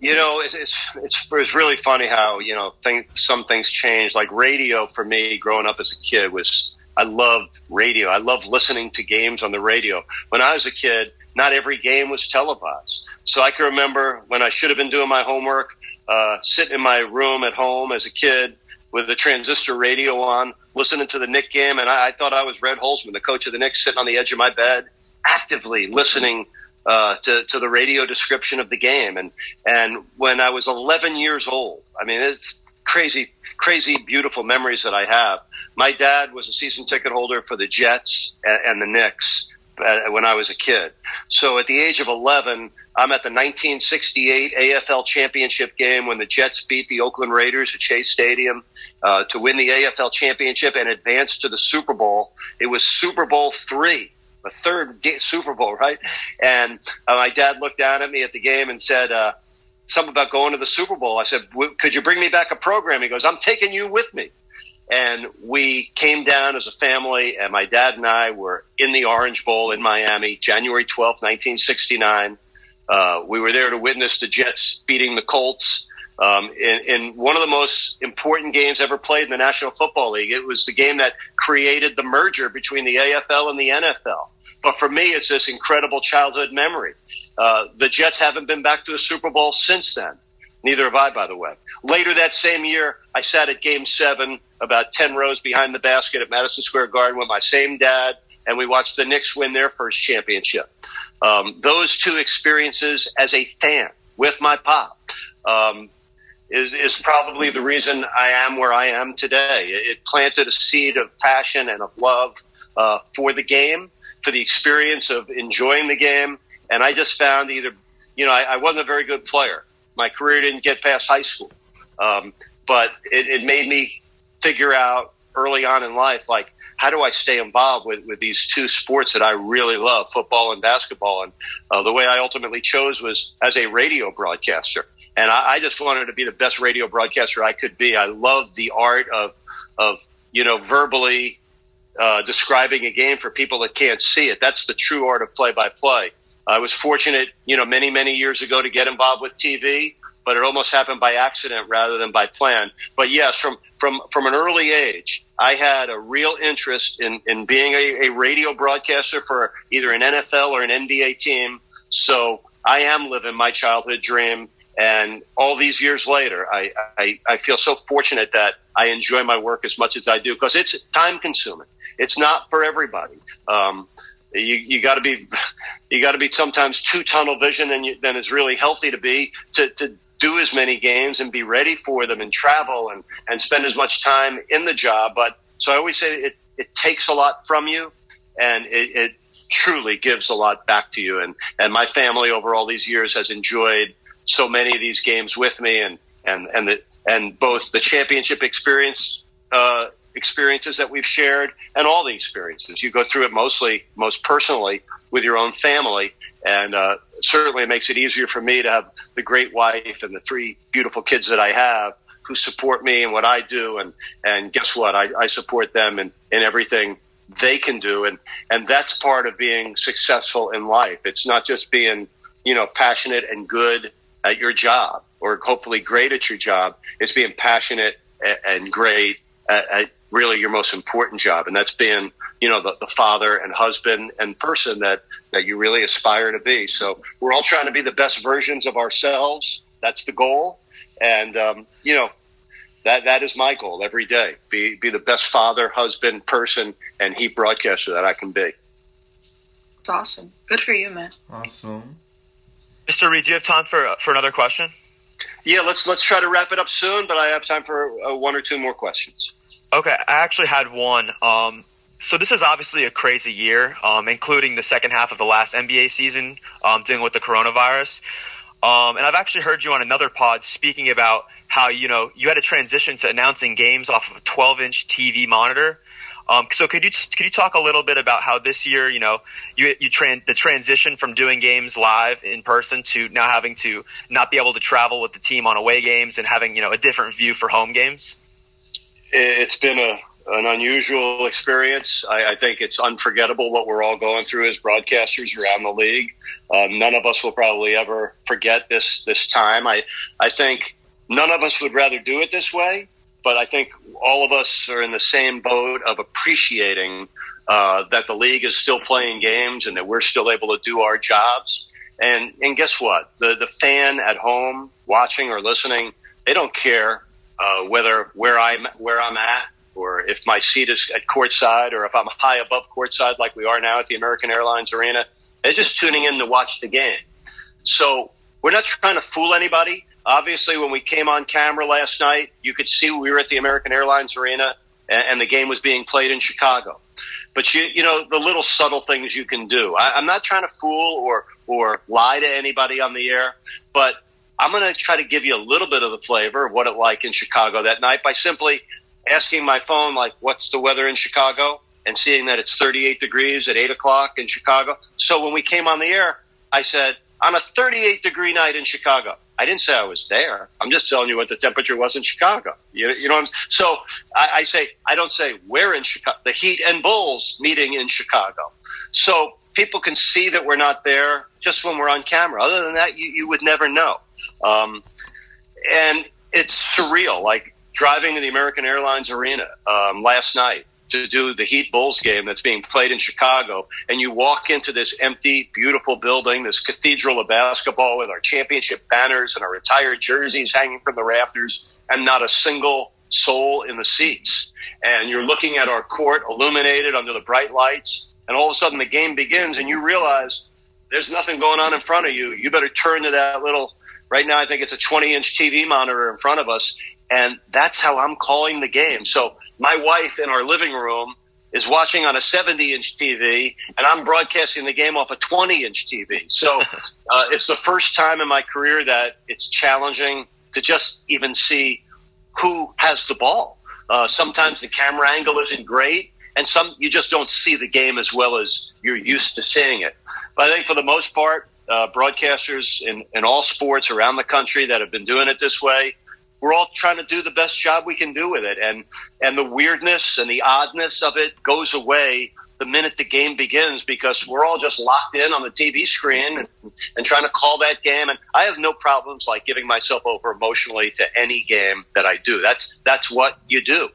you know, it's, it's, it's it's really funny how you know things, some things change. Like radio for me, growing up as a kid was I loved radio. I loved listening to games on the radio. When I was a kid, not every game was televised. So I can remember when I should have been doing my homework, uh, sitting in my room at home as a kid, with the transistor radio on, listening to the Knick game, and I, I thought I was Red Holzman, the coach of the Knicks, sitting on the edge of my bed, actively listening uh, to to the radio description of the game. And and when I was 11 years old, I mean, it's crazy, crazy, beautiful memories that I have. My dad was a season ticket holder for the Jets and, and the Knicks uh, when I was a kid. So at the age of 11, I'm at the 1968 AFL championship game when the Jets beat the Oakland Raiders at Shea Stadium uh, to win the AFL championship and advance to the Super Bowl. It was Super Bowl three, the third Super Bowl, right? And uh, my dad looked down at me at the game and said, uh, something about going to the Super Bowl. I said, could you bring me back a program? He goes, I'm taking you with me. And we came down as a family, and my dad and I were in the Orange Bowl in Miami, January 12th, 1969. Uh, we were there to witness the Jets beating the Colts um, in, in one of the most important games ever played in the National Football League. It was the game that created the merger between the AFL and the NFL. But for me, it's this incredible childhood memory. Uh, the Jets haven't been back to a Super Bowl since then. Neither have I, by the way. Later that same year, I sat at game seven, about 10 rows behind the basket at Madison Square Garden with my same dad, and we watched the Knicks win their first championship. Um, those two experiences as a fan with my pop um, is, is probably the reason I am where I am today. It planted a seed of passion and of love uh, for the game, for the experience of enjoying the game. And I just found either, you know, I, I wasn't a very good player. My career didn't get past high school. Um, but it, it made me figure out early on in life, like, how do I stay involved with, with these two sports that I really love, football and basketball? And uh, the way I ultimately chose was as a radio broadcaster. And I, I just wanted to be the best radio broadcaster I could be. I love the art of, of, you know, verbally uh, describing a game for people that can't see it. That's the true art of play by play. I was fortunate, you know, many, many years ago to get involved with TV, but it almost happened by accident rather than by plan. But yes, from, from, from an early age, I had a real interest in, in being a, a radio broadcaster for either an NFL or an NBA team. So I am living my childhood dream. And all these years later, I, I, I feel so fortunate that I enjoy my work as much as I do because it's time consuming. It's not for everybody. Um, you you got to be you got to be sometimes too tunnel vision than you, than is really healthy to be to to do as many games and be ready for them and travel and and spend as much time in the job. But so I always say it it takes a lot from you, and it, it truly gives a lot back to you. And and my family over all these years has enjoyed so many of these games with me, and and and the and both the championship experience uh, experiences that we've shared and all the experiences. You go through it mostly, most personally, with your own family, and uh, certainly it makes it easier for me to have the great wife and the three beautiful kids that I have who support me and what I do. And, and guess what? I, I support them in, in everything they can do. And, and that's part of being successful in life. It's not just being, you know, passionate and good at your job or hopefully great at your job. is being passionate and great at, at really your most important job. And that's being, you know, the, the father and husband and person that, that you really aspire to be. So we're all trying to be the best versions of ourselves. That's the goal. And, um, you know, that, that is my goal every day. Be, be the best father, husband, person, and heat broadcaster that I can be. It's awesome. Good for you, man. Awesome. Mr. Reid, do you have time for, for another question? Yeah, let's, let's try to wrap it up soon, but I have time for uh, one or two more questions. Okay, I actually had one. Um, so this is obviously a crazy year, um, including the second half of the last NBA season, um, dealing with the coronavirus. Um, and I've actually heard you on another pod speaking about how you know you had to transition to announcing games off of a 12-inch TV monitor. Um, so could you could you talk a little bit about how this year, you know, you you tran- the transition from doing games live in person to now having to not be able to travel with the team on away games and having you know a different view for home games? It's been a an unusual experience. I, I, think it's unforgettable what we're all going through as broadcasters around the league. Um, none of us will probably ever forget this this time. I I think none of us would rather do it this way, but I think all of us are in the same boat of appreciating uh, that the league is still playing games and that we're still able to do our jobs. And and guess what? The the fan at home watching or listening, they don't care uh, whether where I'm where I'm at or if my seat is at courtside or if I'm high above courtside like we are now at the American Airlines Arena. They're just tuning in to watch the game. So we're not trying to fool anybody. Obviously, when we came on camera last night, you could see we were at the American Airlines Arena and, and the game was being played in Chicago. But you, you know, the little subtle things you can do. I, I'm not trying to fool or, or lie to anybody on the air, but I'm going to try to give you a little bit of the flavor of what it like in Chicago that night by simply asking my phone, like, what's the weather in Chicago? And seeing that it's 38 degrees at 8 o'clock in Chicago. So when we came on the air, I said, on a 38 degree night in Chicago. I didn't say I was there. I'm just telling you what the temperature was in Chicago. You, you know what I'm So I, I say, I don't say we're in Chicago. The Heat and Bulls meeting in Chicago. So people can see that we're not there just when we're on camera. Other than that, you, you would never know. Um, and it's surreal. Like driving to the American Airlines Arena um, last night to do the Heat Bulls game that's being played in Chicago, and you walk into this empty, beautiful building, this cathedral of basketball with our championship banners and our retired jerseys hanging from the rafters, and not a single soul in the seats. And you're looking at our court illuminated under the bright lights, and all of a sudden the game begins, and you realize there's nothing going on in front of you. You better turn to that little Right now, I think it's a 20 inch TV monitor in front of us. And that's how I'm calling the game. So my wife in our living room is watching on a 70 inch TV and I'm broadcasting the game off a 20 inch TV. So uh, it's the first time in my career that it's challenging to just even see who has the ball. Uh, sometimes the camera angle isn't great and some you just don't see the game as well as you're used to seeing it. But I think for the most part, uh, broadcasters in, in all sports around the country that have been doing it this way. We're all trying to do the best job we can do with it. And, and the weirdness and the oddness of it goes away the minute the game begins because we're all just locked in on the TV screen and, and trying to call that game. And I have no problems like giving myself over emotionally to any game that I do. That's, that's what you do.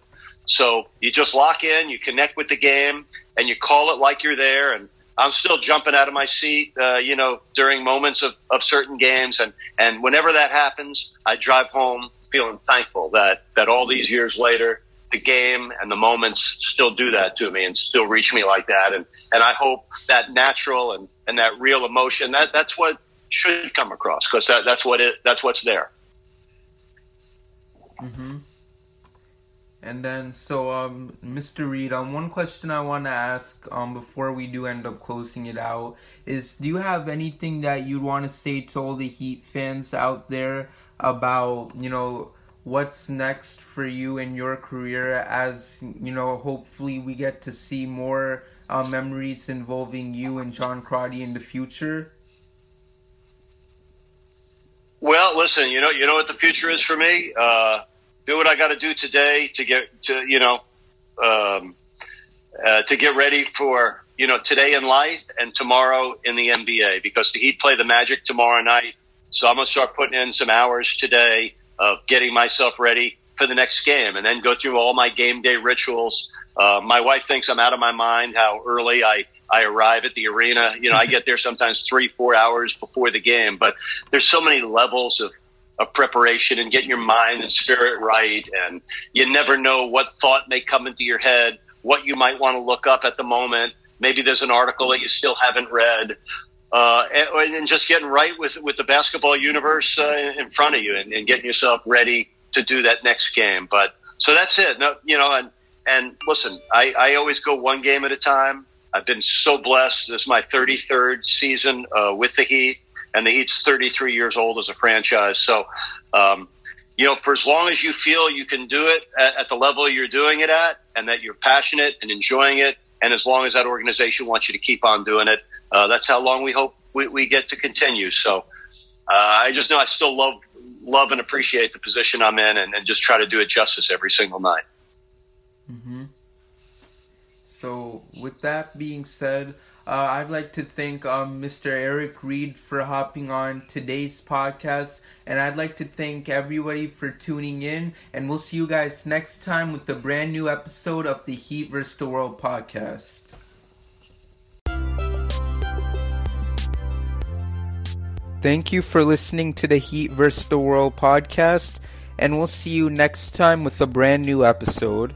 So you just lock in, you connect with the game and you call it like you're there. And I'm still jumping out of my seat, uh, you know, during moments of, of certain games. And, and whenever that happens, I drive home feeling thankful that, that all these years later, the game and the moments still do that to me and still reach me like that. And, and I hope that natural and, and that real emotion, that, that's what should come across because that, that's what it, that's what's there. Mm-hmm. And then, so, um, Mr. Reid, um, one question I want to ask, um, before we do end up closing it out is, do you have anything that you'd want to say to all the Heat fans out there about, you know, what's next for you in your career as, you know, hopefully we get to see more uh, memories involving you and John Crotty in the future? Well, listen, you know, you know what the future is for me. Uh, do what I got to do today to get to, you know, um, uh, to get ready for, you know, today in life and tomorrow in the NBA because the Heat play the Magic tomorrow night. So I'm gonna start putting in some hours today of getting myself ready for the next game, and then go through all my game day rituals. Uh, my wife thinks I'm out of my mind how early I I arrive at the arena. You know, I get there sometimes three, four hours before the game, but there's so many levels of, of preparation and getting your mind and spirit right. And you never know what thought may come into your head, what you might want to look up at the moment. Maybe there's an article that you still haven't read. Uh, and, and just getting right with, with the basketball universe uh, in front of you and, and getting yourself ready to do that next game. But so that's it. No, you know, and, and listen, I, I always go one game at a time. I've been so blessed. This is my 33rd season uh, with the Heat, and the Heat's 33 years old as a franchise. So, um, you know, for as long as you feel you can do it at, at, the level you're doing it at, and that you're passionate and enjoying it, and as long as that organization wants you to keep on doing it, uh, that's how long we hope we, we get to continue. So, uh, I just know I still love love and appreciate the position I'm in, and, and just try to do it justice every single night. Mm-hmm. So, with that being said, uh, I'd like to thank um, Mr. Eric Reid for hopping on today's podcast. And I'd like to thank everybody for tuning in. And we'll see you guys next time with the brand new episode of the Heat vs. the World podcast. Thank you for listening to the Heat vs. the World podcast. And we'll see you next time with a brand new episode.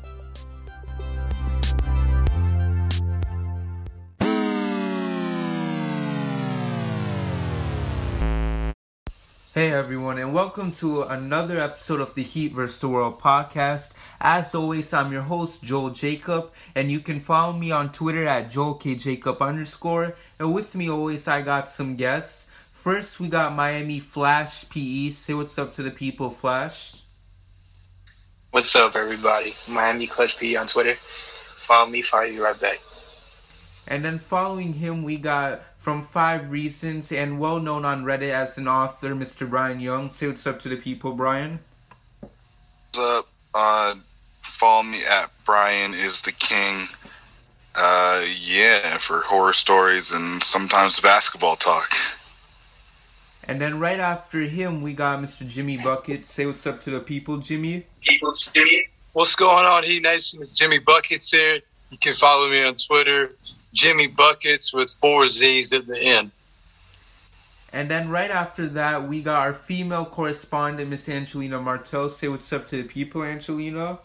Hey everyone, and welcome to another episode of the Heat vs. the World podcast. As always, I'm your host, Joel Jacob, and you can follow me on Twitter at JoelKJacob underscore. And with me always, I got some guests. First, we got Miami Flash PE. Say what's up to the people, Flash. What's up, everybody? Miami Clutch PE on Twitter. Follow me, follow you right back. And then following him, we got from Five Reasons and well known on Reddit as an author, Mr. Brian Young. Say what's up to the people, Brian. What's up? Uh, follow me at Brian is the King. Uh, yeah, for horror stories and sometimes basketball talk. And then right after him, we got Mr. Jimmy Bucket. Say what's up to the people, Jimmy. People, Jimmy. What's going on, Heat Nation? It's Jimmy Buckets here. You can follow me on Twitter Jimmy Buckets with four Z's at the end. And then right after that, we got our female correspondent, Miss Angelina Martel. Say what's up to the people, Angelina.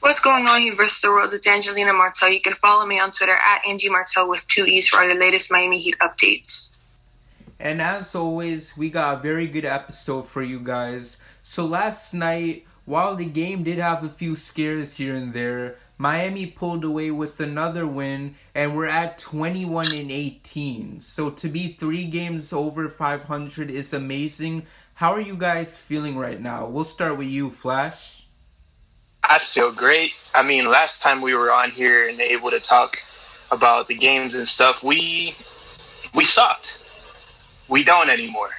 What's going on, you versus the world? It's Angelina Martel. You can follow me on Twitter at Angie Martel with two E's for the latest Miami Heat updates. And as always, we got a very good episode for you guys. So last night, while the game did have a few scares here and there, Miami pulled away with another win, and we're at 21 and 18. So to be three games over 500 is amazing. How are you guys feeling right now? We'll start with you, Flash. I feel great. I mean, last time we were on here and able to talk about the games and stuff, we we sucked. We don't anymore.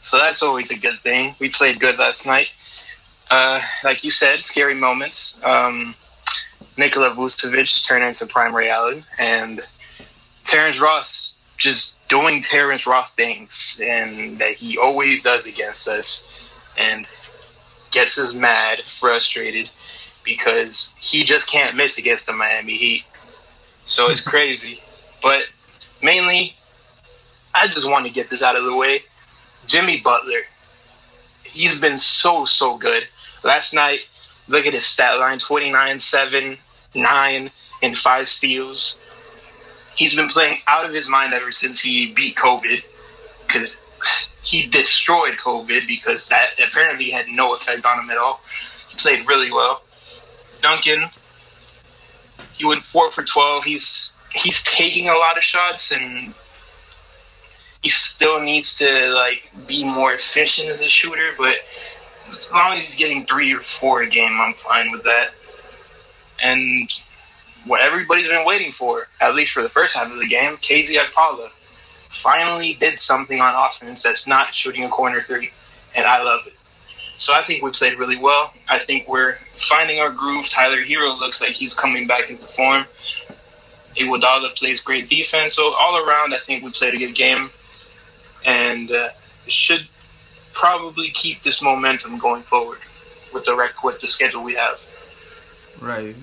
So that's always a good thing. We played good last night. Uh, like you said, scary moments. Um, Nikola Vucevic turned into prime reality, and Terrence Ross just doing Terrence Ross things, and that he always does against us, and gets us mad, frustrated, because he just can't miss against the Miami Heat. So it's crazy. But mainly, I just want to get this out of the way. Jimmy Butler, he's been so, so good. Last night, Look at his stat line 29, 7, 9, and 5 steals. He's been playing out of his mind ever since he beat COVID because he destroyed COVID because that apparently had no effect on him at all. He played really well. Duncan. He went four for twelve. He's he's taking a lot of shots and he still needs to like be more efficient as a shooter, but as long as he's getting three or four a game, I'm fine with that. And what everybody's been waiting for, at least for the first half of the game, KZ Okpala finally did something on offense that's not shooting a corner three, and I love it. So I think we played really well. I think we're finding our groove. Tyler Herro looks like he's coming back into form. Iguodala plays great defense. So all around, I think we played a good game and uh, should probably keep this momentum going forward with the rec- with the schedule we have. Right.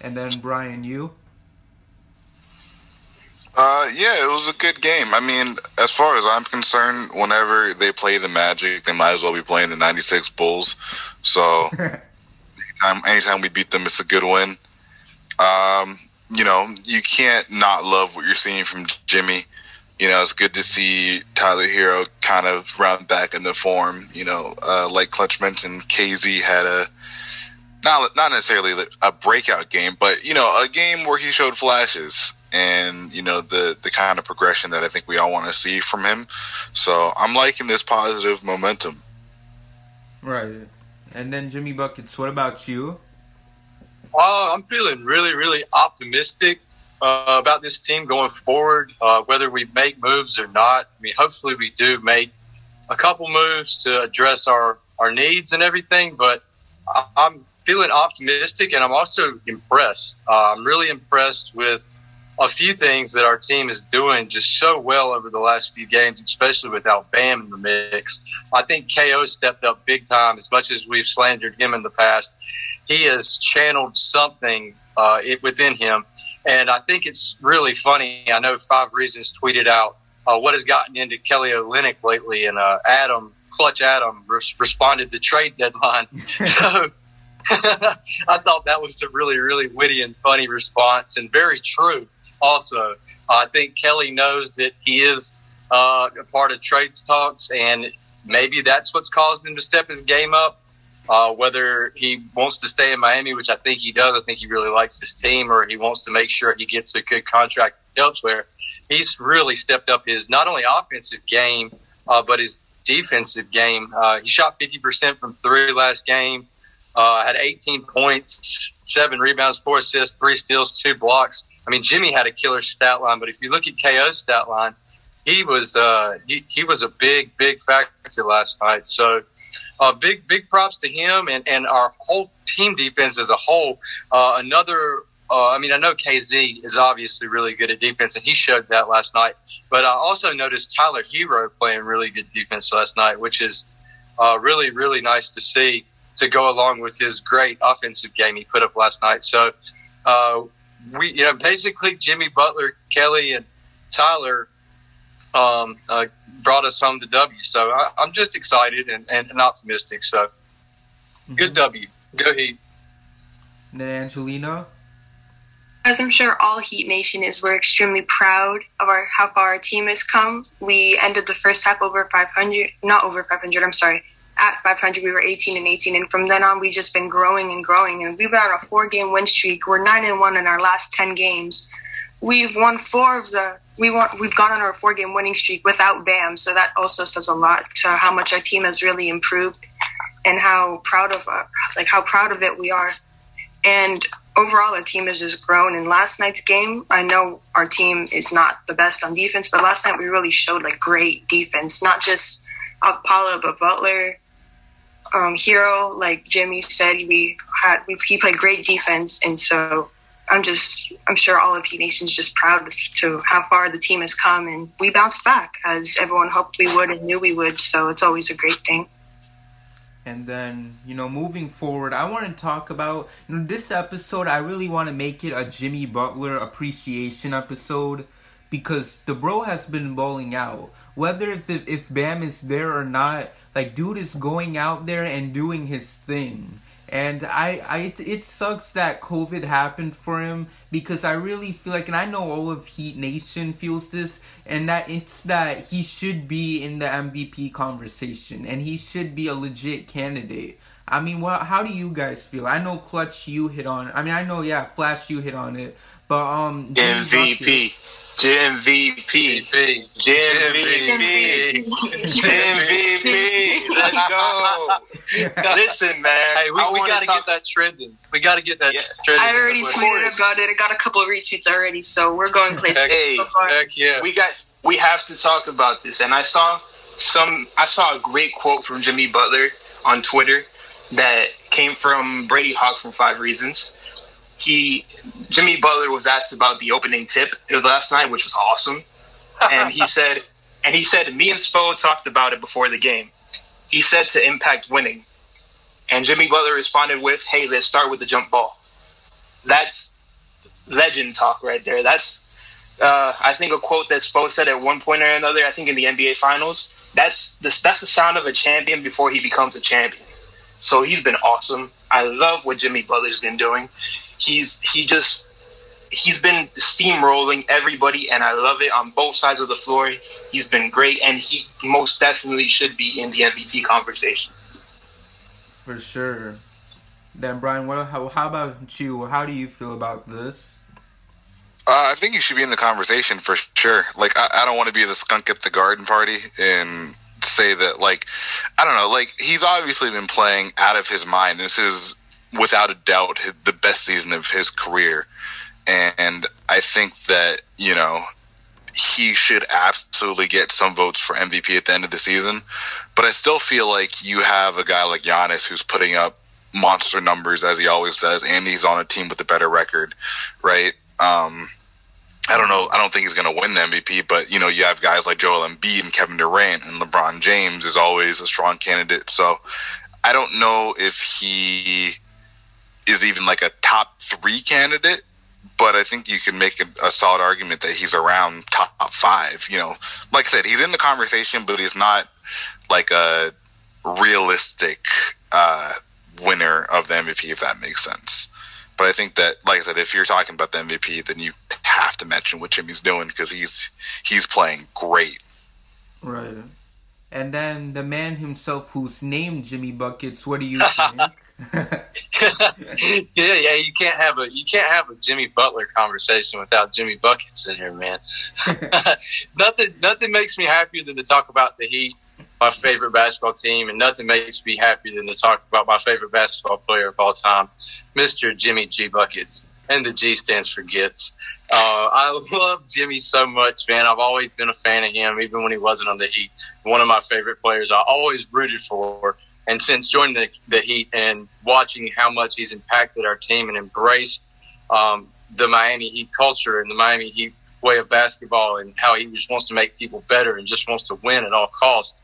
And then Brian, you? Uh, yeah, it was a good game. I mean, as far as I'm concerned, whenever they play the Magic, they might as well be playing the '96 Bulls. So, anytime, anytime we beat them, it's a good win. Um, you know, you can't not love what you're seeing from Jimmy you know, it's good to see Tyler Herro kind of round back in the form. You know, uh, like Clutch mentioned, KZ had a not not necessarily a breakout game, but you know, a game where he showed flashes and you know the the kind of progression that I think we all want to see from him. So I'm liking this positive momentum. Right, and then Jimmy buckets. What about you? Uh, I'm feeling really, really optimistic uh, about this team going forward, uh, whether we make moves or not. I mean, hopefully we do make a couple moves to address our, our needs and everything, but I, am feeling optimistic and I'm also impressed. Uh, I'm really impressed with a few things that our team is doing just so well over the last few games, especially without Bam in the mix. I think KO stepped up big time as much as we've slandered him in the past. He has channeled something uh, it, within him and I think it's really funny. I know Five Reasons tweeted out uh, what has gotten into Kelly Olynyk lately, and uh, Adam, Clutch Adam, responded to trade deadline. so I thought that was a really, really witty and funny response, and very true. Also, I think Kelly knows that he is uh, a part of trade talks, and maybe that's what's caused him to step his game up. Uh, whether he wants to stay in Miami, which I think he does. I think he really likes his team, or he wants to make sure he gets a good contract elsewhere. He's really stepped up his not only offensive game, uh, but his defensive game. Uh, he shot 50% from three last game, uh, had 18 points, seven rebounds, four assists, three steals, two blocks. I mean, Jimmy had a killer stat line, but if you look at KO's stat line, he was uh, he, he was a big, big factor last night. So uh, big big props to him and, and our whole team defense as a whole. Uh, another, uh, I mean, I know KZ is obviously really good at defense, and he showed that last night. But I also noticed Tyler Herro playing really good defense last night, which is uh, really really nice to see to go along with his great offensive game he put up last night. So uh, we, you know, basically Jimmy Butler, Kelly, and Tyler um, uh, brought us home to W. So I, am just excited and, and, and optimistic. So mm-hmm. good W. Go Heat. And then Angelina? As I'm sure all Heat Nation is, we're extremely proud of our how far our team has come. We ended the first half over 500, not over 500. I'm sorry, at 500 we were 18 and 18, and from then on we've just been growing and growing. And we've been on a four-game win streak. We're nine and one in our last 10 games. We've won four of the we want we've gone on our four game winning streak without Bam, so that also says a lot to how much our team has really improved and how proud of uh, like how proud of it we are. And overall, our team has just grown. In last night's game, I know our team is not the best on defense, but last night we really showed like great defense, not just Okpala but Butler, um, Herro. Like Jimmy said, we had we, he played great defense, and so I'm just, I'm sure all of Heat Nation's just proud to how far the team has come, and we bounced back as everyone hoped we would and knew we would. So it's always a great thing. And then, you know, moving forward, I want to talk about you know, this episode. I really want to make it a Jimmy Butler appreciation episode because the bro has been bowling out. Whether if if Bam is there or not, like dude is going out there and doing his thing. And I, I, it, it sucks that COVID happened for him because I really feel like, and I know all of Heat Nation feels this, and that it's that he should be in the MVP conversation and he should be a legit candidate. I mean, well, how do you guys feel? I know Clutch, you hit on. I mean, I know, yeah, Flash, you hit on it, but um, MVP. MVP. MVP. MVP. MVP. Let's go. Listen, man. Hey, we, we got to get that trending. We got to get that Yeah. trending. I already tweeted course. about it. I got a couple of retweets already, so we're going places Hey, so far. Heck yeah. we got we have to talk about this and i saw some i saw a great quote from jimmy butler on twitter that came from brady hawk from five reasons he jimmy butler was asked about the opening tip it was last night which was awesome and he said and he said me and spo talked about it before the game he said to impact winning and jimmy butler responded with hey let's start with the jump ball that's legend talk right there that's uh, I think a quote that Spo said at one point or another, I think in the NBA Finals. That's the that's the sound of a champion before he becomes a champion. So he's been awesome. I love what Jimmy Butler's been doing. He's he just he's been steamrolling everybody, and I love it on both sides of the floor. He's been great, and he most definitely should be in the MVP conversation. for sure. Then Brian, what? How, how about you? How do you feel about this? Uh, I think you should be in the conversation for sure. Like, I, I don't want to be the skunk at the garden party and say that, like, I don't know. Like, he's obviously been playing out of his mind. This is, without a doubt, the best season of his career. And I think that, you know, he should absolutely get some votes for MVP at the end of the season. But I still feel like you have a guy like Giannis who's putting up monster numbers, as he always says, and he's on a team with a better record, right? Um, I don't know. I don't think he's going to win the MVP, but you know, you have guys like Joel Embiid and Kevin Durant, and LeBron James is always a strong candidate. So I don't know if he is even like a top three candidate, but I think you can make a, a solid argument that he's around top five. You know, like I said, he's in the conversation, but he's not like a realistic uh, winner of the MVP, if that makes sense. But I think that, like I said, if you're talking about the MVP, then you have to mention what Jimmy's doing because he's he's playing great. Right. And then the man himself, who's named Jimmy Buckets. What do you think? yeah, yeah. You can't have a you can't have a Jimmy Butler conversation without Jimmy buckets in here, man. nothing nothing makes me happier than to talk about the Heat, my favorite basketball team, and nothing makes me happier than to talk about my favorite basketball player of all time, Mister Jimmy G Buckets, and the G stands for gets. Uh, I love Jimmy so much, man. I've always been a fan of him, even when he wasn't on the Heat. One of my favorite players. I always rooted for. And since joining the, the Heat and watching how much he's impacted our team and embraced um, the Miami Heat culture and the Miami Heat way of basketball and how he just wants to make people better and just wants to win at all costs,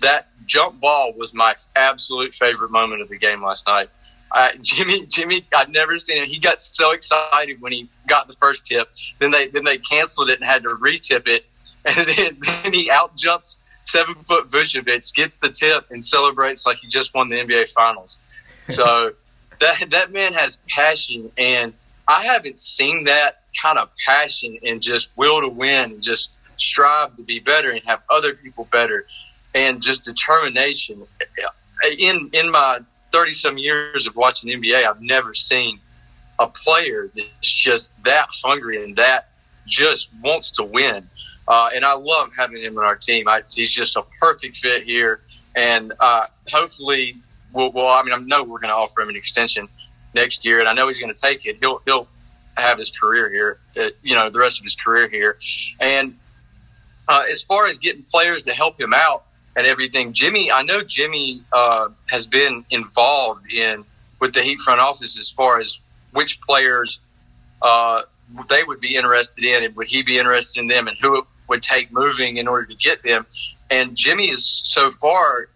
that jump ball was my absolute favorite moment of the game last night. Uh, Jimmy, Jimmy, I've never seen him. He got so excited when he got the first tip. Then they then they canceled it and had to retip it, and then, then he out jumps seven foot Vucevic, gets the tip, and celebrates like he just won the NBA Finals. So that that man has passion, and I haven't seen that kind of passion and just will to win, and just strive to be better and have other people better, and just determination. In in my thirty some years of watching NBA, I've never seen a player that's just that hungry and that just wants to win. Uh, and I love having him on our team. I, he's just a perfect fit here, and uh, hopefully, we'll, well. I mean, I know we're going to offer him an extension next year, and I know he's going to take it. He'll he'll have his career here, uh, you know, the rest of his career here. And uh, as far as getting players to help him out and everything, Jimmy, I know Jimmy uh, has been involved in with the Heat front office as far as which players uh, they would be interested in, and would he be interested in them, and who would take moving in order to get them. And Jimmy's so far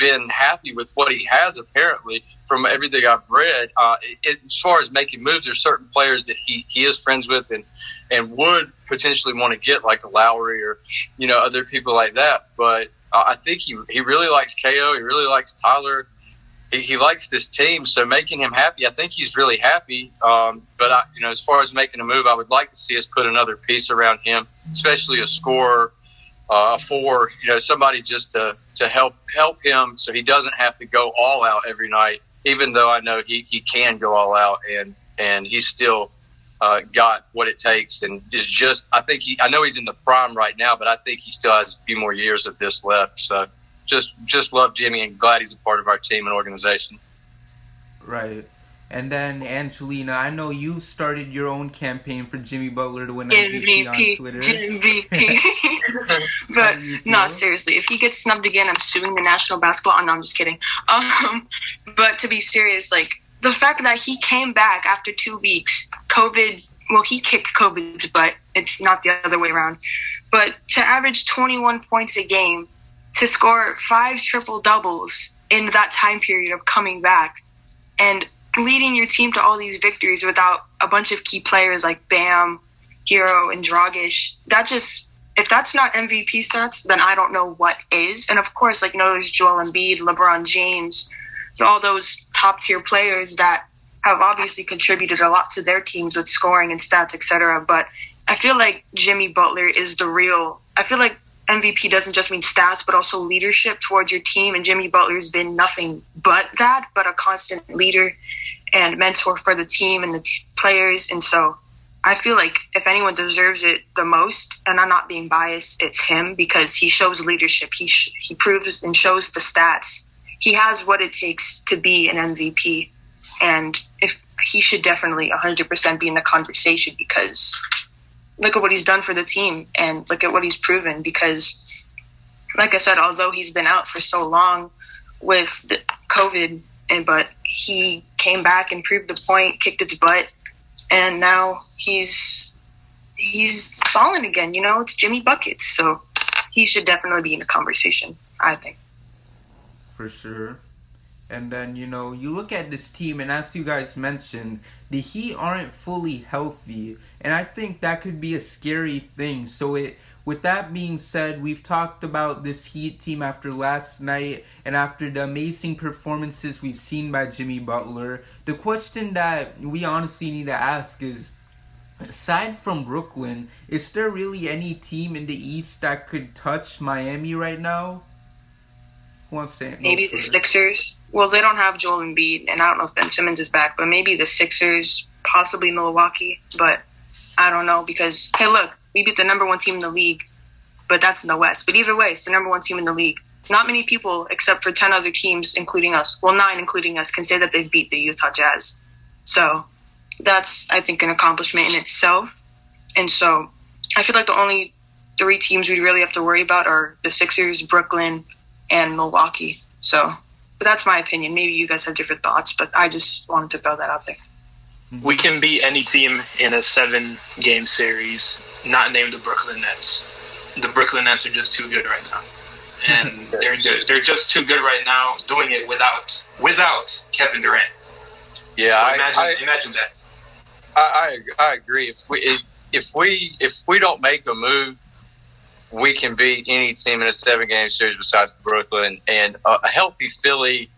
been happy with what he has apparently from everything I've read. Uh, it, as far as making moves, there's certain players that he, he is friends with and, and would potentially want to get like a Lowry or, you know, other people like that. But uh, I think he, he really likes KO. He really likes Tyler. He, he likes this team. So making him happy, I think he's really happy. Um, but I, you know, as far as making a move, I would like to see us put another piece around him, especially a scorer uh, a four, you know somebody just to to help help him so he doesn't have to go all out every night. Even though I know he, he can go all out and and he's still uh, got what it takes and is just I think he I know he's in the prime right now, but I think he still has a few more years of this left. So just just love Jimmy and glad he's a part of our team and organization. Right. And then Angelina, I know you started your own campaign for Jimmy Butler to win MVP, MVP on Twitter. MVP. but no, seriously, if he gets snubbed again, I'm suing the National Basketball. Oh, no, I'm just kidding. Um, but to be serious, like the fact that he came back after two weeks, COVID. Well, he kicked COVID's butt. It's not the other way around. But to average 21 points a game, to score five triple doubles in that time period of coming back, and leading your team to all these victories without a bunch of key players like Bam, Herro, and Dragic. That just if that's not MVP stats, then I don't know what is. And of course, like you know, there's Joel Embiid, LeBron James, all those top tier players that have obviously contributed a lot to their teams with scoring and stats, etc. But I feel like Jimmy Butler is the real. I feel like MVP doesn't just mean stats, but also leadership towards your team. And Jimmy Butler's been nothing but that, but a constant leader and mentor for the team and the t- players. And so I feel like if anyone deserves it the most, and I'm not being biased, it's him because he shows leadership. He sh- he proves and shows the stats. He has what it takes to be an MVP, and if he should definitely 100% be in the conversation because look at what he's done for the team and look at what he's proven because like I said, although he's been out for so long with COVID, and but he came back and proved the point, kicked its butt, and now he's he's fallen again. You know, it's Jimmy buckets, so he should definitely be in the conversation. I think. For sure. And then, you know, you look at this team, and as you guys mentioned, the Heat aren't fully healthy. And I think that could be a scary thing. So, it, with that being said, we've talked about this Heat team after last night and after the amazing performances we've seen by Jimmy Butler. The question that we honestly need to ask is aside from Brooklyn, is there really any team in the East that could touch Miami right now? Who wants to Maybe the Sixers well, they don't have Joel Embiid, and I don't know if Ben Simmons is back, but maybe the Sixers, possibly Milwaukee, but I don't know because hey, look, we beat the number one team in the league, but that's in the West. But either way, it's the number one team in the league. Not many people, except for ten other teams, including us, well, nine including us, can say that they've beat the Utah Jazz. So that's, I think, an accomplishment in itself. And so I feel like the only three teams we really have to worry about are the Sixers, Brooklyn, and Milwaukee. So but that's my opinion. Maybe you guys have different thoughts, but I just wanted to throw that out there. Mm-hmm. We can beat any team in a seven game series, not named the Brooklyn Nets. The Brooklyn Nets are just too good right now. And they're they're just too good right now doing it without without Kevin Durant. Yeah, so imagine I, imagine that. I, I I agree. If we if we if we don't make a move we can beat any team in a seven game series besides Brooklyn. And a healthy Philly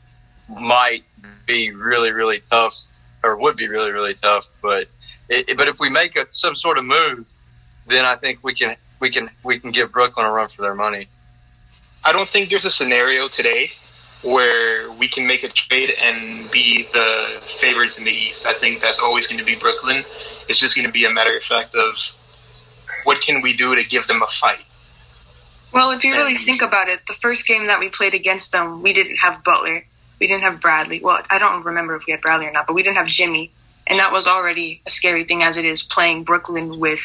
might be really, really tough, or would be really, really tough. But it, but if we make a, some sort of move, then I think we can we can we can give Brooklyn a run for their money. I don't think there's a scenario today where we can make a trade and be the favorites in the East. I think that's always going to be Brooklyn. It's just going to be a matter of fact of what can we do to give them a fight. Well, if you really think about it, the first game that we played against them, we didn't have Butler. We didn't have Bradley. Well, I don't remember if we had Bradley or not, but we didn't have Jimmy. And that was already a scary thing as it is playing Brooklyn with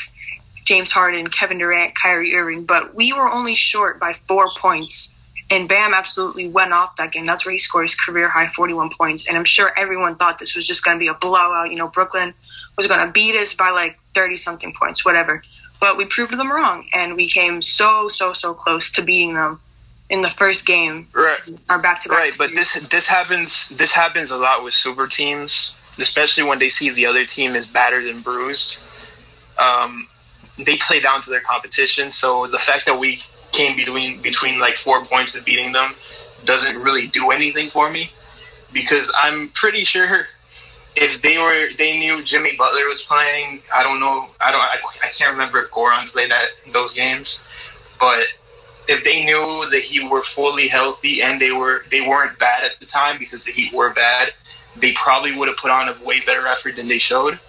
James Harden, Kevin Durant, Kyrie Irving. But we were only short by four points. And Bam absolutely went off that game. That's where he scored his career high 41 points. And I'm sure everyone thought this was just going to be a blowout. You know, Brooklyn was going to beat us by like 30 something points, whatever but we proved them wrong, and we came so so so close to beating them in the first game. Right. Our back to back. Right, but this this happens this happens a lot with super teams, especially when they see the other team is battered and bruised. Um, they play down to their competition, so the fact that we came between between like four points of beating them doesn't really do anything for me because I'm pretty sure if they were they knew Jimmy Butler was playing, I don't know. I don't. I, I can't remember if Goran played at those games, but if they knew that he were fully healthy and they were they weren't bad at the time because the Heat were bad, they probably would have put on a way better effort than they showed.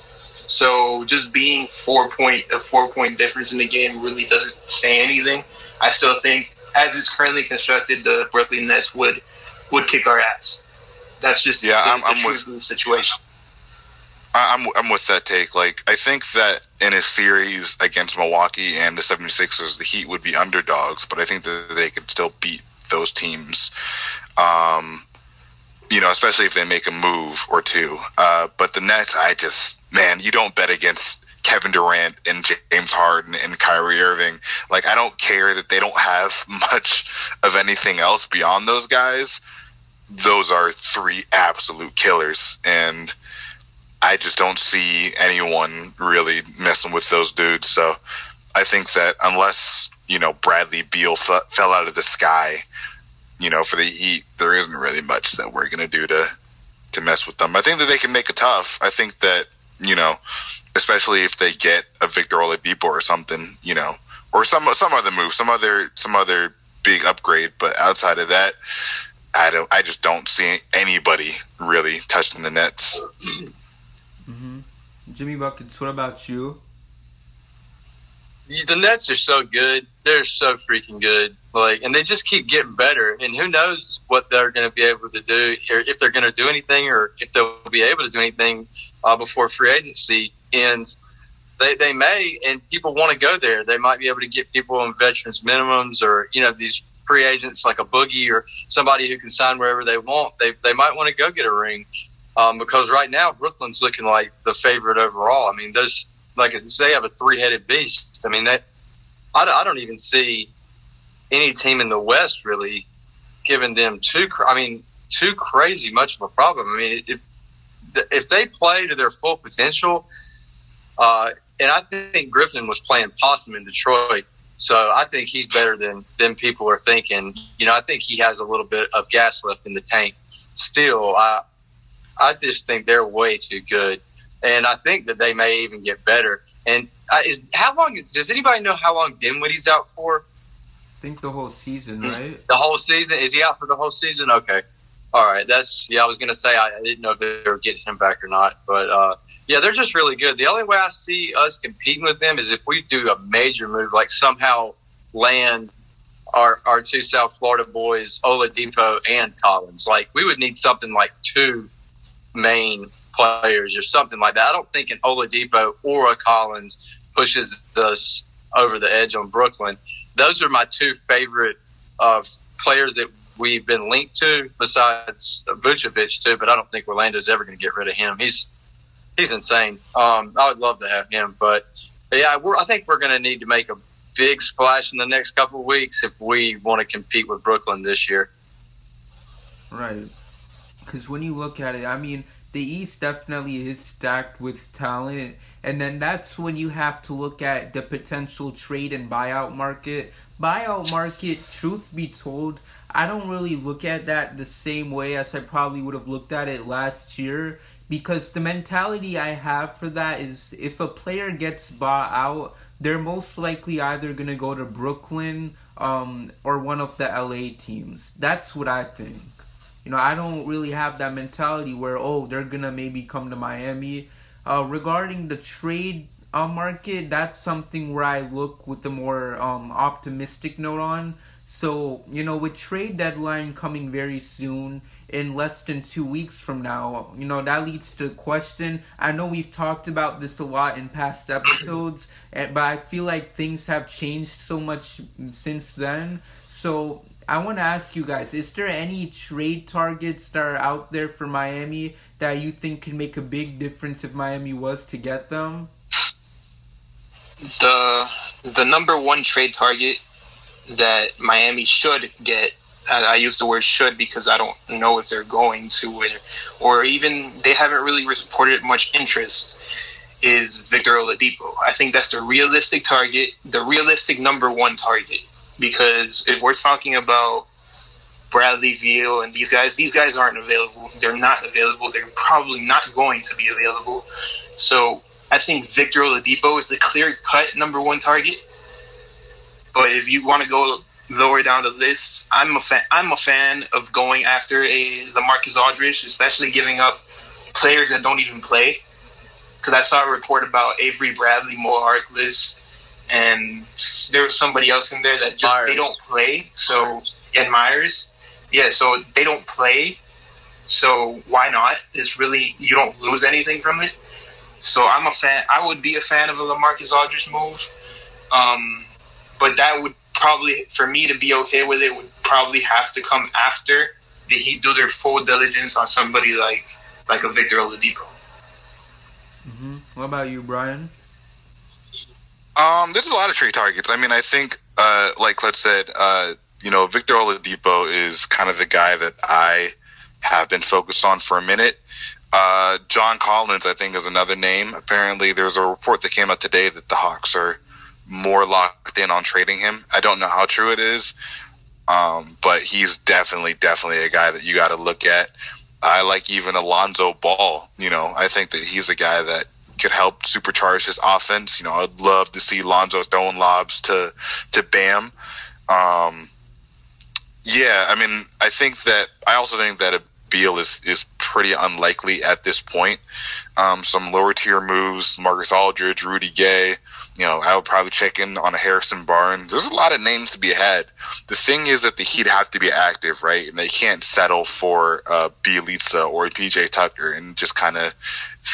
So just being four point a four point difference in the game really doesn't say anything. I still think as it's currently constructed, the Brooklyn Nets would would kick our ass. That's just Yeah, the, I'm- the I'm with- of the situation. I'm I'm with that take. Like I think that in a series against Milwaukee and the 76ers, the Heat would be underdogs, but I think that they could still beat those teams. Um, you know, especially if they make a move or two. Uh, but the Nets, I just man, you don't bet against Kevin Durant and James Harden and Kyrie Irving. Like I don't care that they don't have much of anything else beyond those guys. Those are three absolute killers and I just don't see anyone really messing with those dudes. So I think that unless you know Bradley Beal f- fell out of the sky, you know, for the Heat, there isn't really much that we're gonna do to to mess with them. I think that they can make it tough. I think that you know, especially if they get a Victor Oladipo or something, you know, or some some other move, some other some other big upgrade. But outside of that, I don't. I just don't see anybody really touching the Nets. Jimmy Buckets, what about you? the Nets are so good. They're so freaking good. Like, and they just keep getting better. And who knows what they're going to be able to do, or if they're going to do anything, or if they'll be able to do anything uh, before free agency ends. They they may, and people want to go there. They might be able to get people on veterans minimums, or you know these free agents like a boogie or somebody who can sign wherever they want. They they might want to go get a ring. Um, because right now Brooklyn's looking like the favorite overall. I mean, those like they have a three-headed beast. I mean, that I, I don't even see any team in the West really giving them too. I mean, too crazy much of a problem. I mean, if if they play to their full potential, uh, and I think Griffin was playing possum in Detroit, so I think he's better than than people are thinking. You know, I think he has a little bit of gas left in the tank. Still, I I just think they're way too good and I think that they may even get better. And uh, is how long? Does anybody know how long Dinwiddie's out for? I think the whole season, Hmm. right? The whole season? Is he out for the whole season? Okay, all right. That's yeah. I was gonna say I, I didn't know if they were getting him back or not, but uh, yeah, they're just really good. The only way I see us competing with them is if we do a major move, like somehow land our our two South Florida boys, Oladipo and Collins. Like we would need something like two main players or something like that. I don't think an Oladipo or a Collins pushes us over the edge on Brooklyn. Those are my two favorite uh, players that we've been linked to, besides Vucevic too. But I don't think Orlando's ever going to get rid of him. He's he's insane. Um, I would love to have him, but yeah, we're, I think we're going to need to make a big splash in the next couple of weeks if we want to compete with Brooklyn this year. Right. Because when you look at it, I mean, the East definitely is stacked with talent. And then that's when you have to look at the potential trade and buyout market. Buyout market, truth be told, I don't really look at that the same way as I probably would have looked at it last year. Because the mentality I have for that is if a player gets bought out, they're most likely either going to go to Brooklyn um, or one of the LA teams. That's what I think. You know, I don't really have that mentality where oh they're gonna maybe come to Miami. Uh, regarding the trade uh, market, that's something where I look with a more um, optimistic note on. So you know, with trade deadline coming very soon, in less than two weeks from now, you know that leads to a question. I know we've talked about this a lot in past episodes, eh, but I feel like things have changed so much since then. So I want to ask you guys: Is there any trade targets that are out there for Miami that you think can make a big difference if Miami was to get them? the the number one trade target that Miami should get. I, use the word should because I don't know if they're going to, or, or even they haven't really reported much interest. Is Victor Oladipo? I think that's the realistic target, the realistic number one target. Because if we're talking about Bradley Beal and these guys, these guys aren't available. They're not available. They're probably not going to be available. So I think Victor Oladipo is the clear cut number one target. But if you want to go lower down the list, I'm a fan. I'm a fan of going after a LaMarcus Aldridge, especially giving up players that don't even play. Because I saw a report about Avery Bradley, Mo Harkless, and there was somebody else in there that just Myers. they don't play. So and Myers, yeah. So they don't play. So why not? It's really you don't lose anything from it. So I'm a fan. I would be a fan of a LaMarcus Aldridge move. Um, but that would probably, for me to be okay with it, would probably have to come after the Heat do their full diligence on somebody like like a Victor Oladipo. Mm-hmm. What about you, Brian? Um, there's a lot of trade targets. I mean, I think, uh, like Clint said, uh, you know, Victor Oladipo is kind of the guy that I have been focused on for a minute. Uh, John Collins, I think, is another name. Apparently, there's a report that came out today that the Hawks are more locked in on trading him. I don't know how true it is, um, but he's definitely, definitely a guy that you got to look at. I like even Alonzo Ball. You know, I think that he's a guy that could help supercharge his offense. You know, I'd love to see Lonzo throwing lobs to to Bam. Um, yeah, I mean, I think that I also think that a Beal is is pretty unlikely at this point. Um, some lower tier moves, Marcus Aldridge, Rudy Gay. You know, I would probably check in on a Harrison Barnes. There's a lot of names to be had. The thing is that the Heat have to be active, right? And they can't settle for uh, Bjelica or PJ Tucker and just kind of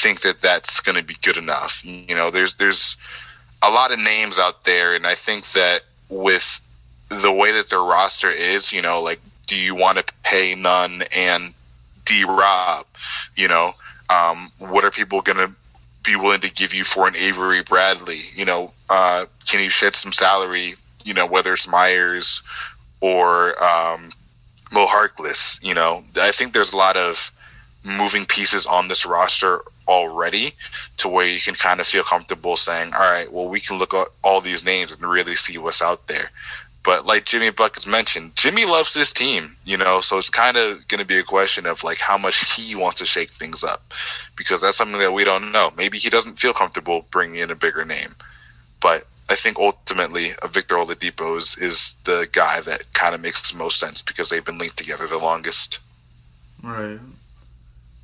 think that that's going to be good enough. You know, there's there's a lot of names out there, and I think that with the way that their roster is, you know, like do you want to pay Nunn and D Rob? You know, um, what are people going to be willing to give you for an Avery Bradley? You know, uh, can you shed some salary? You know, whether it's Myers or um, Mo Harkless. You know, I think there's a lot of moving pieces on this roster already to where you can kind of feel comfortable saying, all right, well, we can look at all these names and really see what's out there. But like Jimmy Buck Buckets mentioned, Jimmy loves this team, you know, so it's kind of going to be a question of like how much he wants to shake things up because that's something that we don't know. Maybe he doesn't feel comfortable bringing in a bigger name, but I think ultimately a Victor Oladipo is, is the guy that kind of makes the most sense because they've been linked together the longest. Right.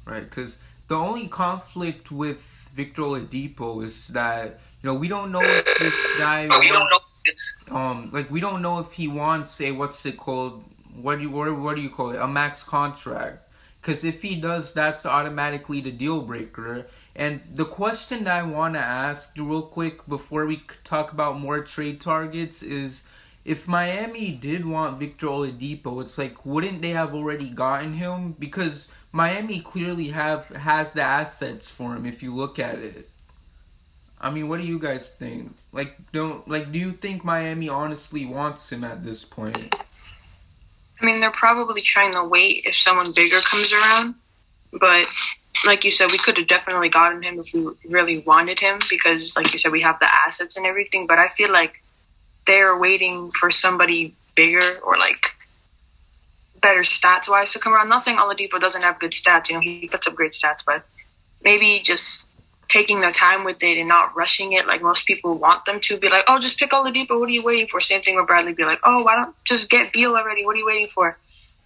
Right, because the only conflict with Victor Oladipo is that you know we don't know if this guy We don't know. wants, um like we don't know if he wants a what's it called what do you what, what do you call it a max contract because if he does that's automatically the deal breaker and the question that I want to ask real quick before we talk about more trade targets is if Miami did want Victor Oladipo, it's like wouldn't they have already gotten him? Because Miami clearly have has the assets for him if you look at it. I mean, what do you guys think? Like, don't like, do you think Miami honestly wants him at this point? I mean, they're probably trying to wait if someone bigger comes around. But like you said, we could have definitely gotten him if we really wanted him because, like you said, we have the assets and everything. But I feel like they're waiting for somebody bigger or like better stats wise to come around. Not saying Oladipo doesn't have good stats. You know, he puts up great stats, but maybe just taking their time with it and not rushing it like most people want them to. Be like, oh, just pick Oladipo. What are you waiting for? Same thing with Bradley. Be like, oh, why don't just get Beal already? What are you waiting for?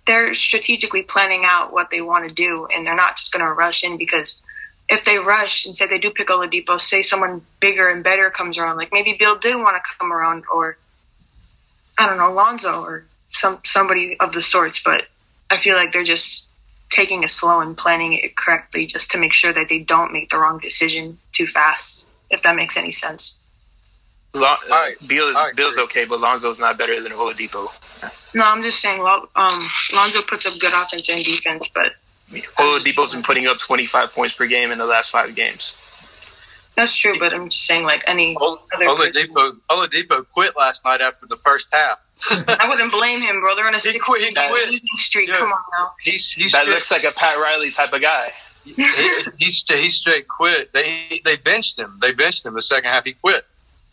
They're strategically planning out what they want to do, and they're not just going to rush in because if they rush and say they do pick Oladipo, say someone bigger and better comes around, like maybe Beal did want to come around, or I don't know, Lonzo or some somebody of the sorts. But I feel like they're just taking it slow and planning it correctly, just to make sure that they don't make the wrong decision too fast. If that makes any sense. Lon- uh, I- Beal is I agree. Beal's okay, but Lonzo's not better than Oladipo. No, I'm just saying. Lo- Um, Lonzo puts up good offense and defense, but Oladipo's been putting up 25 points per game in the last five games. That's true. But I'm just saying, like any Ol- other Oladipo, Oladipo quit last night after the first half. I wouldn't blame him, bro. They're on a He six quit- he quit. losing streak. Yeah. Come on now. He's he's That straight, looks like a Pat Riley type of guy. he, he, straight, he straight quit. They they benched him. They benched him the second half. He quit.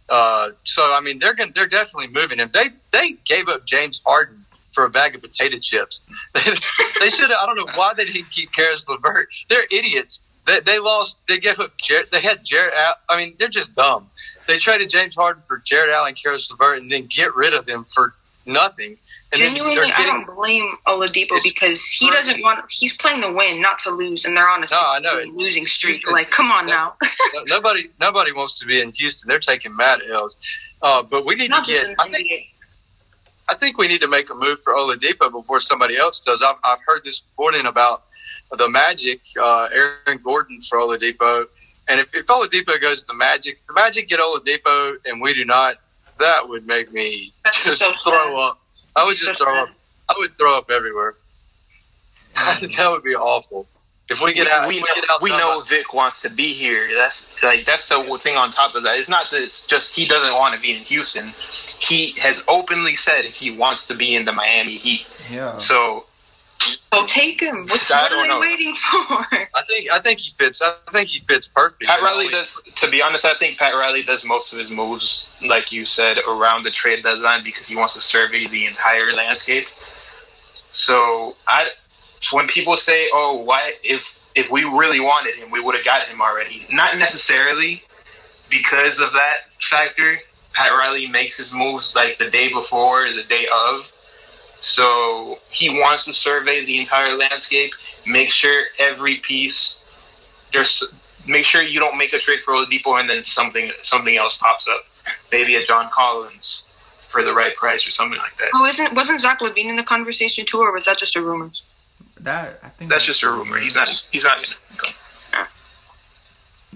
Uh, so I mean, they're gonna, they're definitely moving him. They they gave up James Harden for a bag of potato chips. they should. I don't know why they didn't keep Caris LeVert. They're idiots. They, they lost. They gave up. Jarrett, they had Jarrett. I mean, they're just dumb. They traded James Harden for Jarrett Allen, Caris LeVert, and then get rid of them for nothing. And Genuinely, then I don't blame Oladipo because he doesn't want. He's playing the win, not to lose, and they're on a No, losing streak. Houston- Like, come on now. no- nobody nobody wants to be in Houston. They're taking mad L's. Uh, but we need not to get. I think. I think we need to make a move for Oladipo before somebody else does. I've, I've heard this morning about the Magic, uh, Aaron Gordon for Oladipo. And if, if Oladipo goes to the Magic, the Magic get Oladipo and we do not, that would make me That's just so throw sad. up. I would So just throw sad. up. I would throw up everywhere. that would be awful. If we get out, we, know, we get out we know Vic wants to be here. That's like that's the whole thing. On top of that, it's not that it's just he doesn't want to be in Houston. He has openly said he wants to be in the Miami Heat. Yeah. So So take him. What's, I what are don't they know. waiting for? I think I think he fits. I think he fits perfect. Pat Riley does. To be honest, I think Pat Riley does most of his moves, like you said, around the trade deadline because he wants to survey the entire landscape. So I, when people say, "Oh, why if if we really wanted him, we would have got him already," not necessarily because of that factor. Pat Riley makes his moves like the day before, the day of. So he wants to survey the entire landscape, make sure every piece there's make sure you don't make a trade for Oladipo and then something something else pops up. Maybe a John Collins for the right price or something like that. Oh, isn't wasn't Zach LaVine in the conversation too, or was that just a rumor? That I think That's just a rumor. He's not he's not gonna go.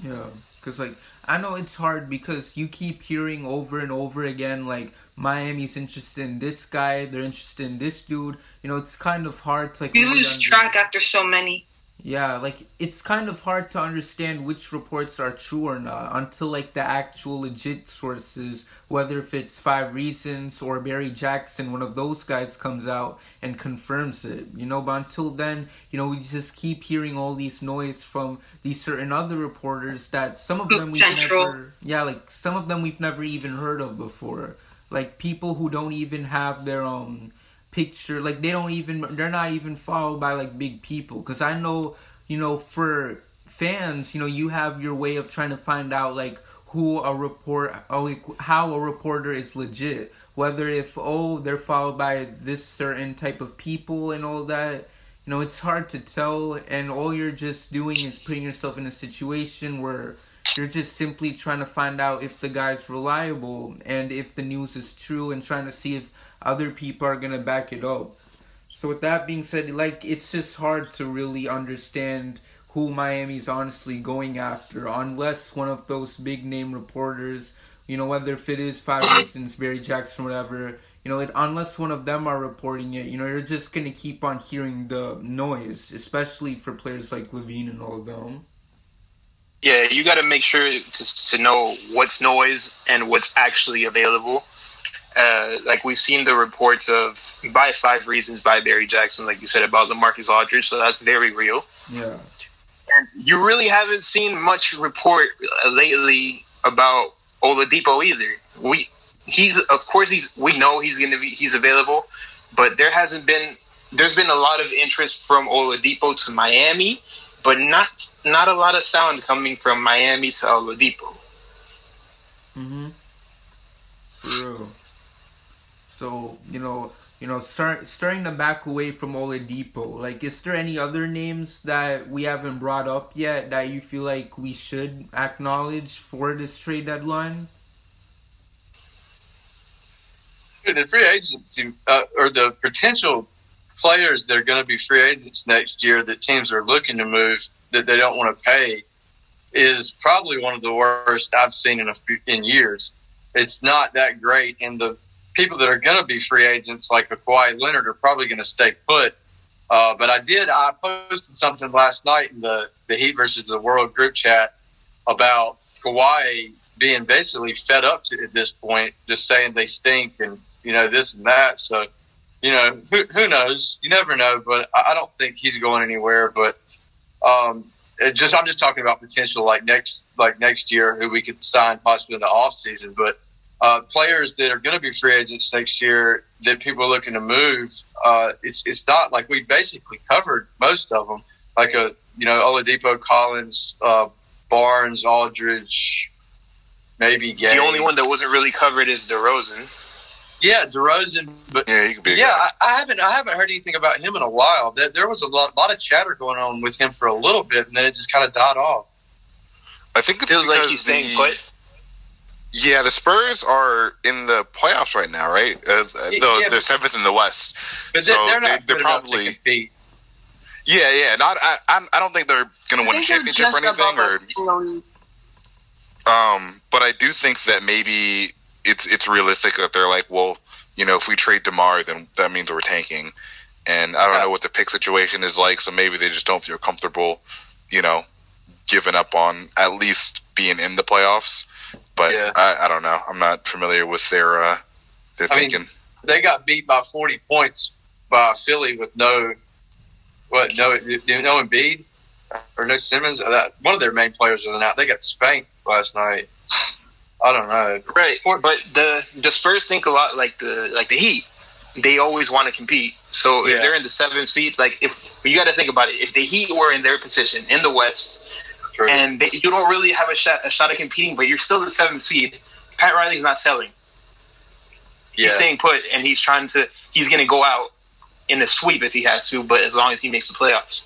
Yeah, because like I know it's hard because you keep hearing over and over again like Miami's interested in this guy, they're interested in this dude. You know, it's kind of hard to like You lose track after so many. Yeah, like it's kind of hard to understand which reports are true or not until like the actual legit sources, whether if it's Five Reasons or Barry Jackson, one of those guys comes out and confirms it. You know, but until then, you know, we just keep hearing all these noise from these certain other reporters that some of them we've Central. never yeah, like some of them we've never even heard of before. Like people who don't even have their um picture like they don't even they're not even followed by like big people. Because i know you know for fans you know you have your way of trying to find out like who a report how a reporter is legit. Whether if oh they're followed by this certain type of people and all that you know it's hard to tell. And all you're just doing is putting yourself in a situation where you're just simply trying to find out if the guy's reliable and if the news is true and trying to see if other people are gonna back it up. So with that being said, like it's just hard to really understand who Miami's honestly going after unless one of those big name reporters, you know, whether if it is Five Reasons, Barry Jackson, whatever, you know, it, unless one of them are reporting it, you know, you're just gonna keep on hearing the noise, especially for players like LaVine and all of them. Yeah, you got to make sure to, to know what's noise and what's actually available. Uh, like we've seen the reports of by five reasons by Barry Jackson, like you said about Lamarcus Aldridge, so that's very real. Yeah. And you really haven't seen much report lately about Oladipo either. We he's of course he's we know he's going to be he's available, but there hasn't been there's been a lot of interest from Oladipo to Miami, but not not a lot of sound coming from Miami to Oladipo. Mm-hmm. True. So you know, you know, start starting to back away from Oladipo. Like, is there any other names that we haven't brought up yet that you feel like we should acknowledge for this trade deadline? the free agency uh, or the potential players that are going to be free agents next year that teams are looking to move that they don't want to pay is probably one of the worst I've seen in a few, in years. It's not that great, and the people that are going to be free agents like Kawhi Leonard are probably going to stay put. Uh, but I did. I posted something last night in the the Heat versus the World group chat about Kawhi being basically fed up to, at this point, just saying they stink and you know this and that. So you know who who knows? You never know. But I, I don't think he's going anywhere. But um, it just I'm just talking about potential like next like next year who we could sign possibly in the off season. But uh, players that are going to be free agents next year that people are looking to move, uh, it's it's not like we basically covered most of them. Like a you know Oladipo, Collins, uh, Barnes, Aldridge, maybe Gay. The only one that wasn't really covered is DeRozan. Yeah, DeRozan, but Yeah, he could be. A yeah, guy. I, I haven't I haven't heard anything about him in a while. There, there was a lot, lot of chatter going on with him for a little bit, and then it just kind of died off. I think it's Feels like he's staying the- put. Yeah, the Spurs are in the playoffs right now, right? Uh, uh, Yeah, though they're but- seventh in the West. But So they're, they're not they- they're good probably- to compete. Yeah, yeah. Not, I, I, I don't think they're going to I win a championship or anything, or us in the league. Um, but I do think that maybe it's it's realistic that they're like, well, you know, if we trade Demar, then that means we're tanking. And I don't know what the pick situation is like, so maybe they just don't feel comfortable, you know, giving up on at least being in the playoffs. But Yeah. I, I don't know. I'm not familiar with their uh, their I mean. They got beat by 40 points by Philly with no what no no Embiid or no Simmons. Or that one of their main players was out. They got spanked last night. I don't know. Right, but the the Spurs think a lot like the like the Heat. They always want to compete. So Yeah. if they're in the seventh seed, like if you got to think about it, if the Heat were in their position in the West, True. and they, you don't really have a shot a shot at competing, but you're still the seventh seed, Pat Riley's not selling. He's staying put, and he's trying to. He's going to go out in a sweep if he has to, but as long as he makes the playoffs.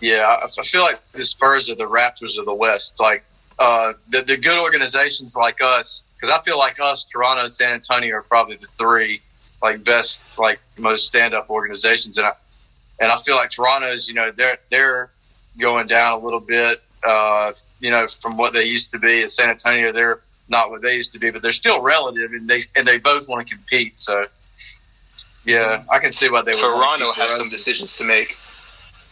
yeah. I, I feel like the Spurs are the Raptors of the West. Like uh, the the good organizations like us, because I feel like us, Toronto, San Antonio are probably the three like best, like most stand up organizations, and I and I feel like Toronto's, you know, they're they're going down a little bit, uh, you know, from what they used to be. In San Antonio, they're not what they used to be, but they're still relative, and they and they both want to compete. So, yeah, I can see why they would. Toronto has some decisions to make.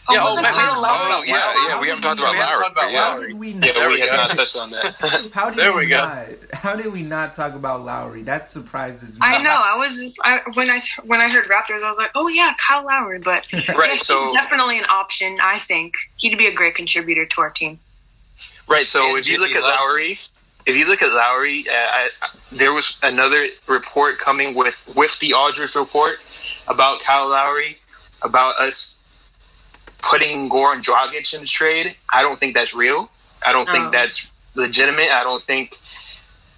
Oh, Yeah, oh, wasn't man, Kyle oh, Lowry? no, yeah, yeah. We haven't talked about We haven't Lowry. talked about yeah. How did we Yeah, not? There we we have go. not touched on that. How did There we, we go. not? How did we not talk about Lowry? That surprises me. I know. I was just I, when I when I heard Raptors, I was like, oh yeah, Kyle Lowry. But right, yeah, so he's definitely an option. I think he'd be a great contributor to our team. Right. So And if you look at loves Lowry, if you look at Lowry, uh, I, there was another report coming with with the Aldridge report about Kyle Lowry, about us putting Goran Dragic in the trade. I don't think that's real. I don't Oh. think that's legitimate. I don't think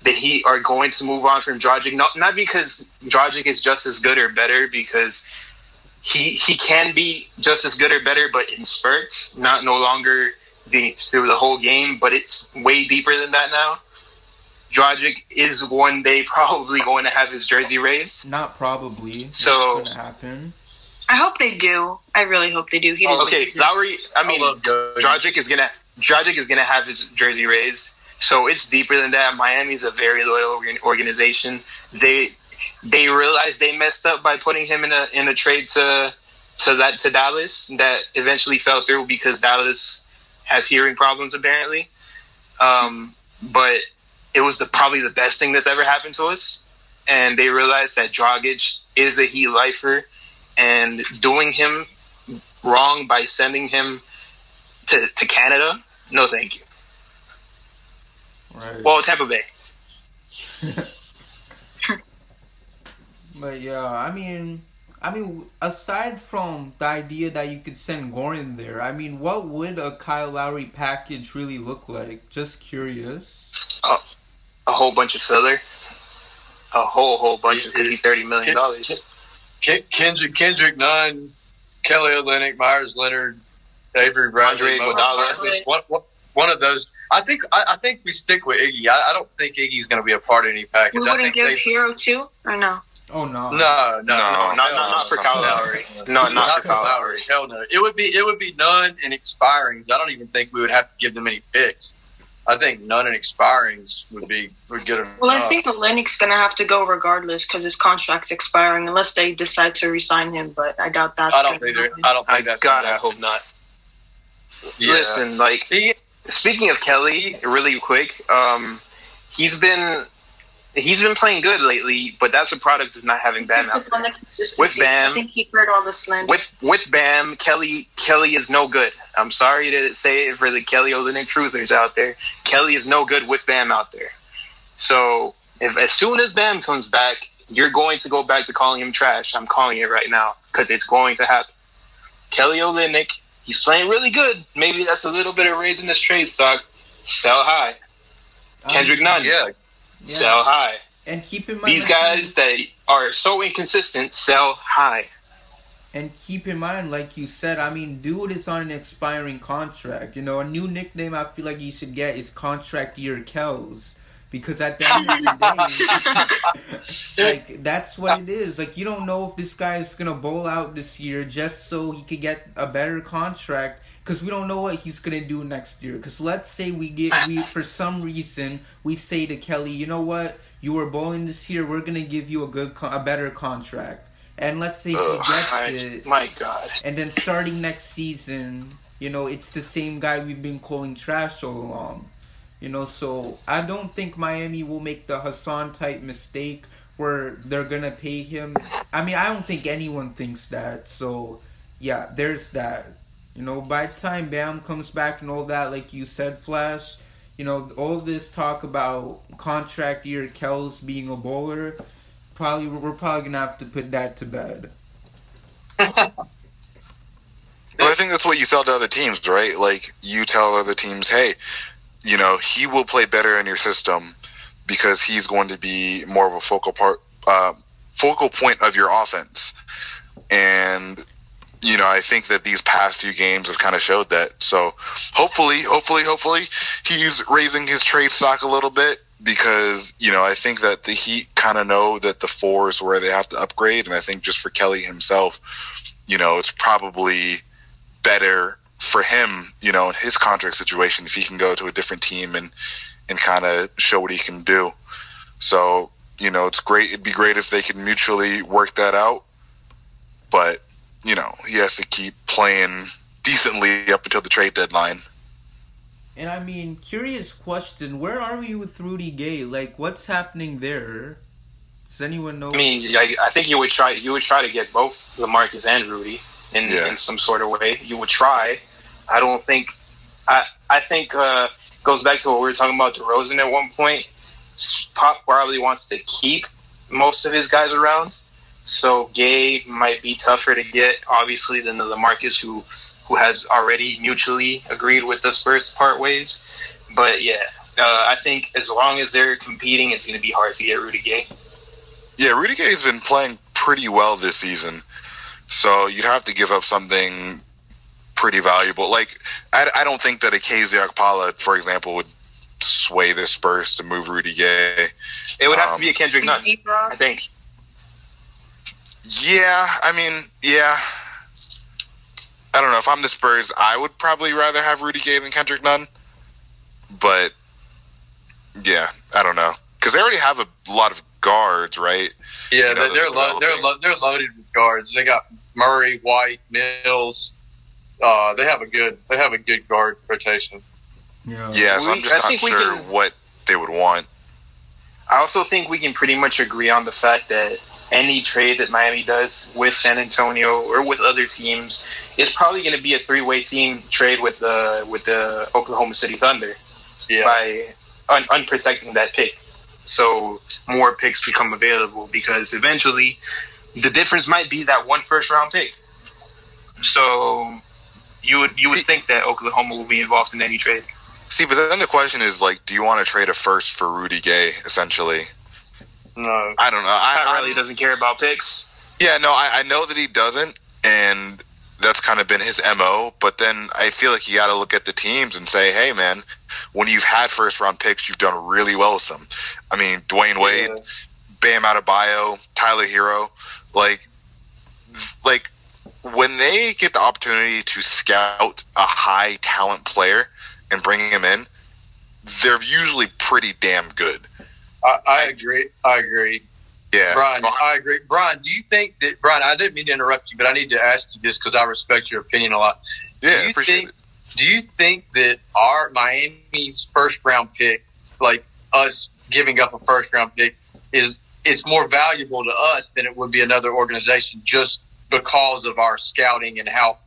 that he are going to move on from Dragic. Not not because Dragic is just as good or better, because he he can be just as good or better, but in spurts, not no longer the through the whole game. But it's way deeper than that now. Dragic is one day probably going to have his jersey raised. Not probably. So- That's gonna happen. I hope they do. I really hope they do. He didn't Okay, lose it. Lowry. I mean, love Dragic. Dragic is gonna Dragic is gonna have his jersey raised. So it's deeper than that. Miami's a very loyal organization. They they realized they messed up by putting him in a in a trade to to that to Dallas that eventually fell through because Dallas has hearing problems apparently. Um, but it was the probably the best thing that's ever happened to us. And they realized that Dragic is a Heat lifer, and doing him wrong by sending him to, to Canada, no thank you. Right. Well, Tampa Bay. But yeah, I mean, I mean, aside from the idea that you could send Goran there, I mean, what would a Kyle Lowry package really look like? Just curious. A whole bunch of filler. A whole whole bunch because he's thirty million dollars. Ken- Kendrick, Kendrick Nunn, Kelly Olynyk, Myers Leonard, Avery Bradley, one, Mo Iguodala. Harkless, One, one, one of those. I think. I, I think we stick with Iggy. I, I don't think Iggy's going to be a part of any package. We I wouldn't think give they, Herro two or no? Oh no. no, no, no, No, Not not, not for Kyle Lowry. No, not, for Kyle Lowry. Hell no. It would be it would be Nunn and expirings. I don't even think we would have to give them any picks. I think Nunn and expirings would be would get enough. Well, I think Olynyk's gonna have to go regardless because his contract's expiring unless they decide to resign him. But I doubt that. I don't think they're- happen. I don't I think that's God, gonna I hope not. Yeah. Listen, like He, speaking of Kelly, really quick, um, he's been he's been playing good lately, but that's a product of not having Bam out there. With Bam. I think he heard all the slander. With with Bam, Kelly Kelly is no good. I'm sorry to say it for the Kelly Olynyk truthers out there. Kelly is no good with Bam out there. So if as soon as Bam comes back, you're going to go back to calling him trash. I'm calling it right now because it's going to happen. Kelly Olynyk, he's playing really good. Maybe that's a little bit of raising his trade stock. Sell high. Um, Kendrick Nunn, yeah, yeah. Sell high. And keep in mind These guys that are so inconsistent sell high. And keep in mind, like you said, I mean, dude is on an expiring contract. You know, a new nickname I feel like you should get is Contract Year Kells. Because at the end of the day, like that's what it is. Like you don't know if this guy is gonna bowl out this year just so he could get a better contract. Because we don't know what he's gonna do next year. Because let's say we get we for some reason we say to Kelly, you know what, you were bowling this year. We're gonna give you a good, a better contract. And let's say he gets My, it, my God. and then starting next season, you know, it's the same guy we've been calling trash all along. You know, so I don't think Miami will make the Hassan type mistake where they're gonna pay him. I mean, I don't think anyone thinks that. So, yeah, there's that. You know, by the time Bam comes back and all that, like you said, Flash, you know, all this talk about contract year Kells being a bowler, probably we're probably gonna have to put that to bed. But I think that's what you sell to other teams, right? Like you tell other teams, hey, you know, he will play better in your system because he's going to be more of a focal part, uh, focal point of your offense. And you know, I think that these past few games have kind of showed that. So hopefully, hopefully, hopefully, he's raising his trade stock a little bit because you know I think that the Heat kind of know that the four is where they have to upgrade, and I think just for Kelly himself, you know, it's probably better for him, you know, in his contract situation if he can go to a different team and and kind of show what he can do. So you know, it's great. It'd be great if they could mutually work that out, but you know, he has to keep playing decently up until the trade deadline. And I mean, curious question: Where are we with Rudy Gay? Like, what's happening there? Does anyone know? I mean, I, I think you would try. You would try to get both Lamarcus and Rudy in, Yeah. in some sort of way. You would try. I don't think. I I think uh, goes back to what we were talking about DeRozan at one point. Pop probably wants to keep most of his guys around, so Gay might be tougher to get, obviously, than the Lamarcus who who has already mutually agreed with the Spurs to part ways. But yeah, uh, I think as long as they're competing, it's going to be hard to get Rudy Gay. Yeah, Rudy Gay's been playing pretty well this season, so you'd have to give up something pretty valuable. Like, I, I don't think that a KZ Okpala, for example, would sway the Spurs to move Rudy Gay. It would have Um, to be a Kendrick Nunn, Deep. I think. Yeah, I mean, yeah. I don't know. If I'm the Spurs, I would probably rather have Rudy Gay than Kendrick Nunn. But, yeah, I don't know. Because they already have a lot of guards, right? Yeah, You know, they- they're they're lo- they're developing. lo- they're loaded with guards. They got Murray, White, Mills. Uh, they have a good they have a good guard rotation. yeah. Yeah, so We- I'm just I not sure can- what they would want. I also think we can pretty much agree on the fact that any trade that Miami does with San Antonio or with other teams is probably going to be a three-way team trade with the with the Oklahoma City Thunder Yeah, by un- unprotecting that pick. So more picks become available because eventually the difference might be that one first round pick. So you would you would think that Oklahoma will be involved in any trade. See, but then the question is like, do you want to trade a first for Rudy Gay? Essentially, no, I don't know. I, Pat Riley I'm- doesn't care about picks. Yeah, no, I, I know that he doesn't, and that's kind of been his mo. But then I feel like you got to look at the teams and say, hey, man, when you've had first round picks, you've done really well with them. I mean, Dwyane Wade, Yeah. Bam Adebayo, Tyler Herro, like, like when they get the opportunity to scout a high talent player and bring him in, they're usually pretty damn good. I, I agree. I agree. Yeah, Brian, I agree. Brian, do you think that Brian? I didn't mean to interrupt you, but I need to ask you this because I respect your opinion a lot. yeah, do you appreciate think, it. Do you think that our Miami's first round pick, like us giving up a first round pick, is it's more valuable to us than it would be another organization just because of our scouting and how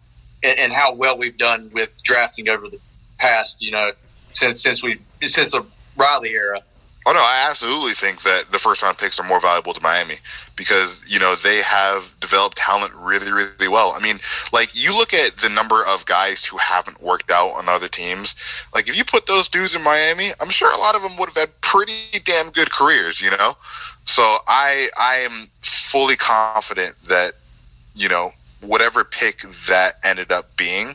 and, and how well we've done with drafting over the past, you know, since since we since the Riley era. Oh no, I absolutely think that the first round picks are more valuable to Miami because you know they have developed talent really, really well. I mean, like you look at the number of guys who haven't worked out on other teams. Like if you put those dudes in Miami, I'm sure a lot of them would have had pretty damn good careers. You know, so I I am fully confident that you know whatever pick that ended up being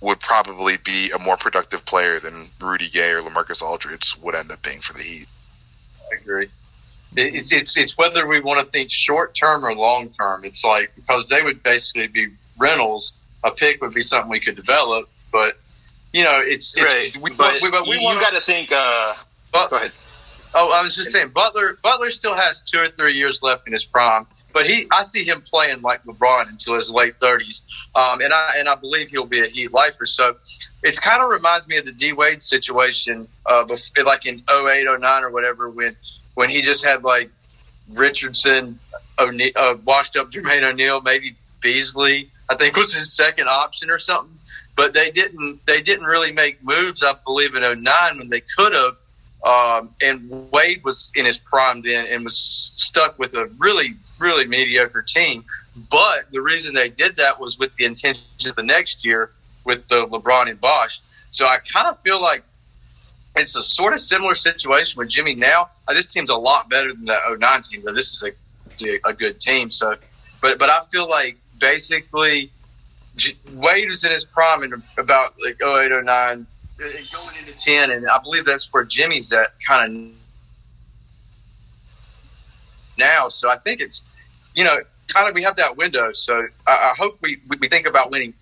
would probably be a more productive player than Rudy Gay or Lamarcus Aldridge would end up being for the Heat. I agree. It's it's it's whether we want to think short term or long term. It's like because they would basically be rentals. A pick would be something we could develop, but you know, it's, it's right. we, but we, but we you, want got to think. Uh, But- go ahead. Oh, I was just saying, Butler. Butler still has two or three years left in his prime, but he, I see him playing like LeBron until his late thirties, um, and I and I believe he'll be a Heat lifer. So, it's kind of reminds me of the D Wade situation, uh, bef- like in 08, 09 or whatever, when when he just had like Richardson, O'Ne- uh, washed up Jermaine O'Neal, maybe Beasley, I think was his second option or something. But they didn't. They didn't really make moves. I believe in 09 when they could have. Um, and Wade was in his prime then and was stuck with a really, really mediocre team. But the reason they did that was with the intention of the next year with the LeBron and Bosh. So I kind of feel like it's a sort of similar situation with Jimmy now. Uh, this team's a lot better than the 09 team, but this is a, a good team. So, but but I feel like basically Wade was in his prime in about like 08, 09, uh, going into 10, and I believe that's where Jimmy's at kind of now. So I think it's, you know, kind of we have that window. So I, I hope we, we think about winning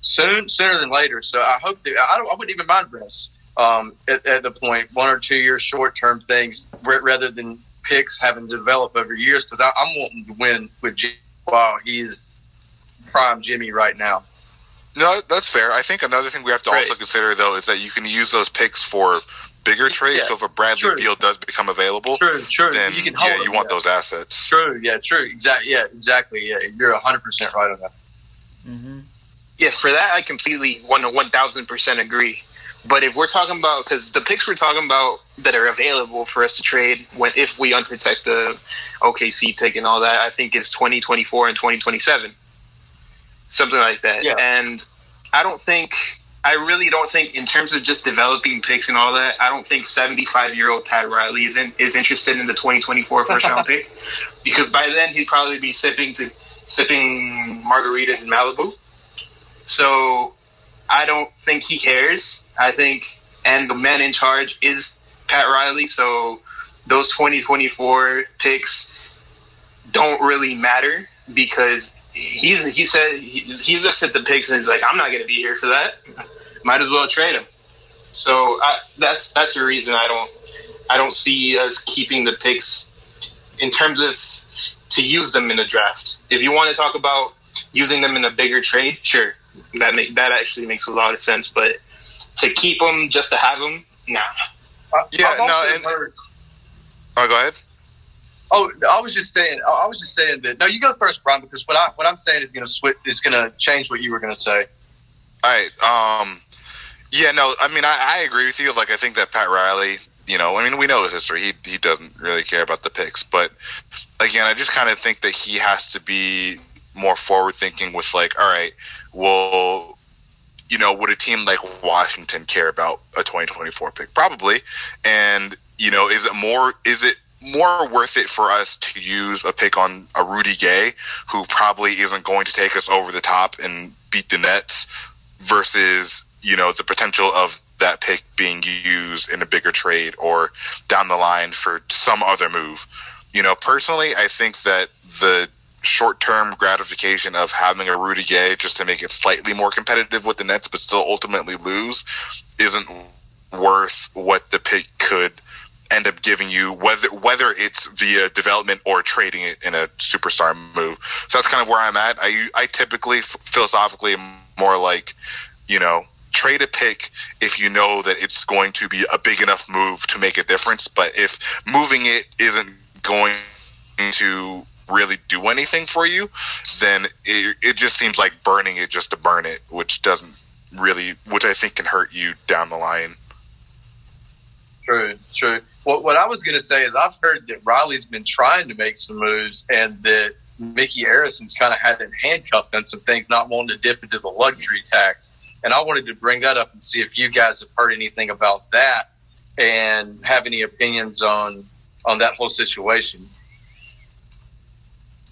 soon, sooner than later. So I hope that I, I wouldn't even mind rest um, at, at the point one or two year short term things rather than picks having to develop over years because I'm wanting to win with Jimmy while he's prime Jimmy right now. No, that's fair. I think another thing we have to also consider though is that you can use those picks for bigger trades. Yeah. So if a Bradley True. Beal does become available, True, true. then you can hold yeah, him, you want yeah. those assets. True, yeah, true, exactly, yeah, exactly, yeah. You're hundred percent right on that. Mm-hmm. Yeah, for that I completely one one thousand percent agree. But if we're talking about because the picks we're talking about that are available for us to trade when if we unprotect the OKC pick and all that, I think it's twenty twenty four and twenty twenty seven, something like that. Yeah. And I don't think I really don't think in terms of just developing picks and all that. I don't think seventy five year old Pat Riley is in, is interested in the 2024 first round pick because by then he'd probably be sipping to sipping margaritas in Malibu. So I don't think he cares. I think, and the man in charge is Pat Riley. So those 2024 picks don't really matter because he's he said he, he looks at the picks and he's like, I'm not going to be here for that. Might as well trade him. So I, that's that's the reason I don't I don't see us keeping the picks in terms of to use them in the draft. If you want to talk about using them in a bigger trade, sure, that make that actually makes a lot of sense. But to keep them just to have them, nah. Yeah, no, and- heard- Oh, go ahead. Oh, I was just saying. I was just saying that. No, you go first, Brian, because what I what I'm saying is going to switch. Is going to change what you were going to say. All right. Um, yeah, no, I mean, I, I agree with you. Like, I think that Pat Riley, you know, I mean, we know his history. He he doesn't really care about the picks, but again, I just kind of think that he has to be more forward thinking. With like, all right, well, you know, would a team like Washington care about a 2024 pick? Probably. And you know, is it more? Is it more worth it for us to use a pick on a Rudy Gay, who probably isn't going to take us over the top and beat the Nets, versus you know the potential of that pick being used in a bigger trade or down the line for some other move. You know, personally, I think that the short-term gratification of having a Rudy Gay just to make it slightly more competitive with the Nets, but still ultimately lose, isn't worth what the pick could end up giving you, whether whether it's via development or trading it in a superstar move. So that's kind of where I'm at. I I typically philosophically am more like, you know, trade a pick if you know that it's going to be a big enough move to make a difference. But if moving it isn't going to really do anything for you, then it, it just seems like burning it just to burn it, which doesn't really, which I think can hurt you down the line. True, true. What what I was going to say is I've heard that Riley's been trying to make some moves, and that Mickey Arison's kind of had him handcuffed on some things, not wanting to dip into the luxury tax. And I wanted to bring that up and see if you guys have heard anything about that and have any opinions on on that whole situation.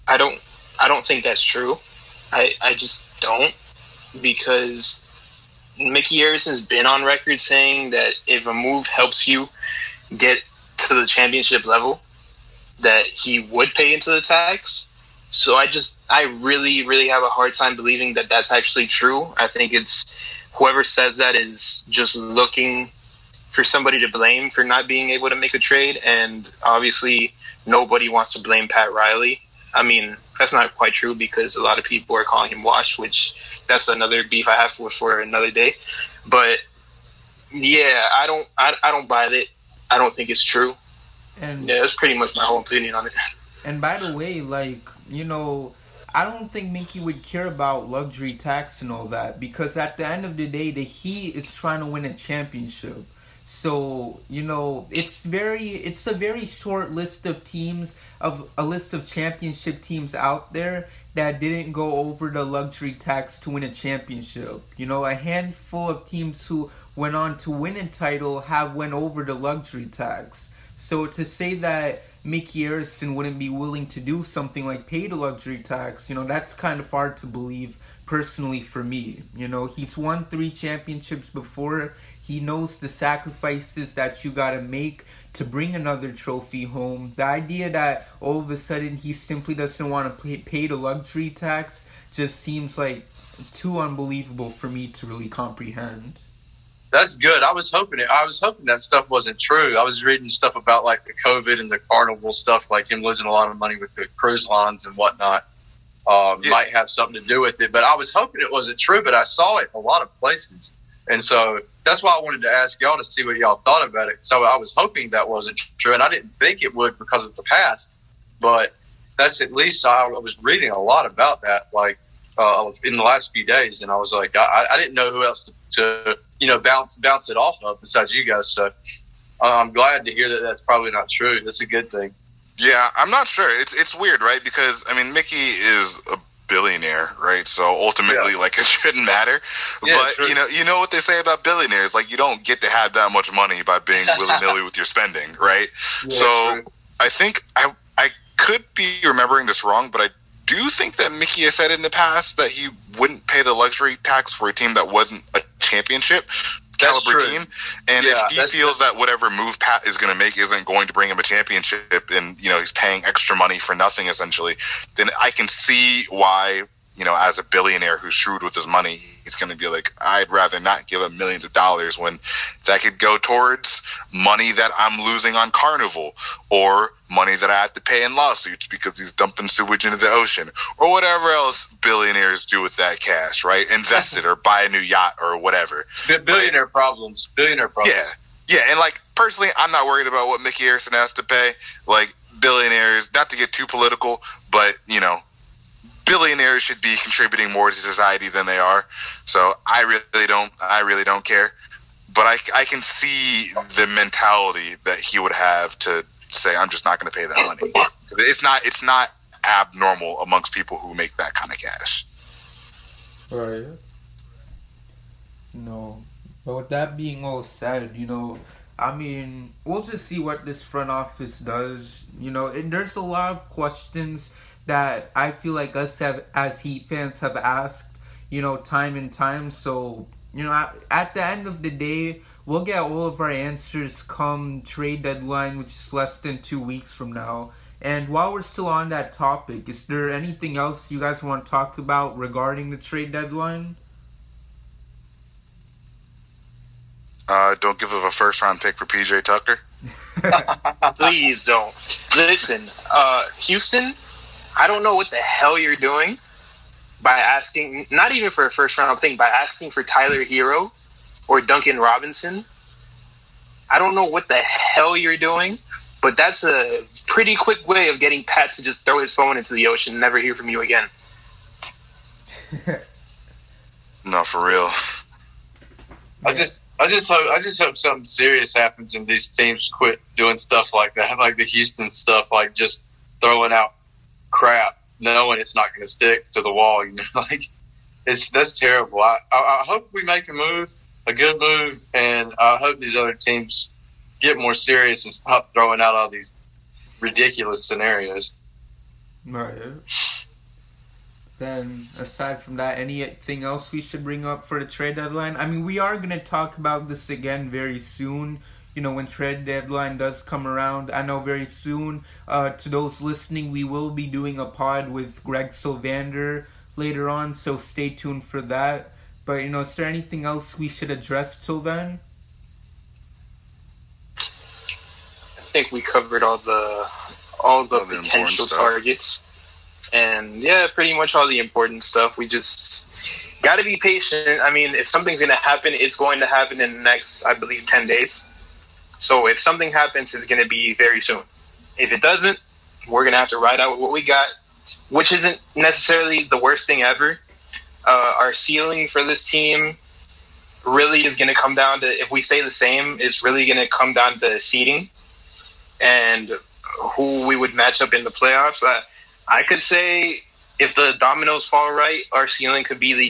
I don't I don't think that's true. I I just don't because Mickey Arison's been on record saying that if a move helps you get to the championship level, that he would pay into the tax. So I just, I really, really have a hard time believing that that's actually true. I think it's whoever says that is just looking for somebody to blame for not being able to make a trade. And obviously, nobody wants to blame Pat Riley. I mean, that's not quite true because a lot of people are calling him washed, which that's another beef I have for, for another day. But yeah, I don't, I, I don't buy it. I don't think it's true. And Yeah, that's pretty much my whole opinion on it. And by the way, like, you know, I don't think Mickey would care about luxury tax and all that because at the end of the day, the Heat is trying to win a championship. So, you know, it's very it's a very short list of teams of a list of championship teams out there that didn't go over the luxury tax to win a championship. You know, a handful of teams who went on to win a title have went over the luxury tax. So to say that Mickey Arison wouldn't be willing to do something like pay the luxury tax, you know, that's kind of hard to believe personally for me. You know, he's won three championships before. He knows the sacrifices that you gotta make to bring another trophy home. The idea that all of a sudden he simply doesn't want to pay, pay the luxury tax just seems like too unbelievable for me to really comprehend. That's good. I was hoping it. I was hoping that stuff wasn't true. I was reading stuff about like the COVID and the carnival stuff, like him losing a lot of money with the cruise lines and whatnot. Um, Yeah. Might have something to do with it, but I was hoping it wasn't true. But I saw it a lot of places, and so that's why I wanted to ask y'all to see what y'all thought about it. So I was hoping that wasn't true, and I didn't think it would because of the past. But that's at least I, I was reading a lot about that, like uh, in the last few days, and I was like, I, I didn't know who else to, to you know bounce bounce it off of besides you guys. So uh, I'm glad to hear that that's probably not true. That's a good thing. Yeah, I'm not sure. It's it's weird, right? Because I mean, Mickey is a billionaire, right? So ultimately, Yeah. like it shouldn't matter. Yeah, but you know, you know what they say about billionaires? Like you don't get to have that much money by being willy nilly with your spending, right? so true. I think I I could be remembering this wrong, but I do think that Mickey has said in the past that he wouldn't pay the luxury tax for a team that wasn't a championship caliber team. And Yeah, if he feels that whatever move Pat is going to make isn't going to bring him a championship, and you know he's paying extra money for nothing essentially, then I can see why you know as a billionaire who's shrewd with his money, he's going to be like, I'd rather not give up millions of dollars when that could go towards money that I'm losing on Carnival or money that I have to pay in lawsuits because he's dumping sewage into the ocean or whatever else billionaires do with that cash, right? Invest it or buy a new yacht or whatever. Bi- billionaire problems. Billionaire problems. Yeah, yeah, and like personally, I'm not worried about what Mickey Arison has to pay. Like billionaires, not to get too political, but you know, billionaires should be contributing more to society than they are. So I really don't, I really don't care. But I, I can see the mentality that he would have to say, I'm just not going to pay that money. It's not, it's not abnormal amongst people who make that kind of cash. Right. No. But with that being all said, you know, I mean, we'll just see what this front office does. You know, and there's a lot of questions that I feel like us have, as Heat fans have asked, you know, time and time. So, you know, at, at the end of the day, we'll get all of our answers come trade deadline, which is less than two weeks from now. And while we're still on that topic, is there anything else you guys want to talk about regarding the trade deadline? Uh, don't give up a first round pick for PJ Tucker. Please don't. Listen, uh, Houston, I don't know what the hell you're doing by asking, not even for a first round thing, by asking for Tyler Herro or Duncan Robinson. I don't know what the hell you're doing, but that's a pretty quick way of getting Pat to just throw his phone into the ocean and never hear from you again. No, for real. I just I just hope I just hope something serious happens and these teams quit doing stuff like that, like the Houston stuff, like just throwing out crap, knowing it's not going to stick to the wall. You know, like it's that's terrible. I, I I hope we make a move, a good move, and I hope these other teams get more serious and stop throwing out all these ridiculous scenarios. Right. Then, aside from that, anything else we should bring up for the trade deadline? I mean, we are going to talk about this again very soon. You know, when trade deadline does come around, I know very soon. Uh, to those listening, we will be doing a pod with Greg Sylvander later on, so stay tuned for that. But you know, is there anything else we should address till then? I think we covered all the all the All the potential targets, and yeah, pretty much all the important stuff. We just got to be patient. I mean, if something's going to happen, it's going to happen in the next, I believe, ten days. So if something happens, it's going to be very soon. If it doesn't, we're going to have to ride out what we got, which isn't necessarily the worst thing ever. Uh, our ceiling for this team really is going to come down to if we stay the same. It's really going to come down to seeding and who we would match up in the playoffs. I, I could say if the dominoes fall right, our ceiling could be the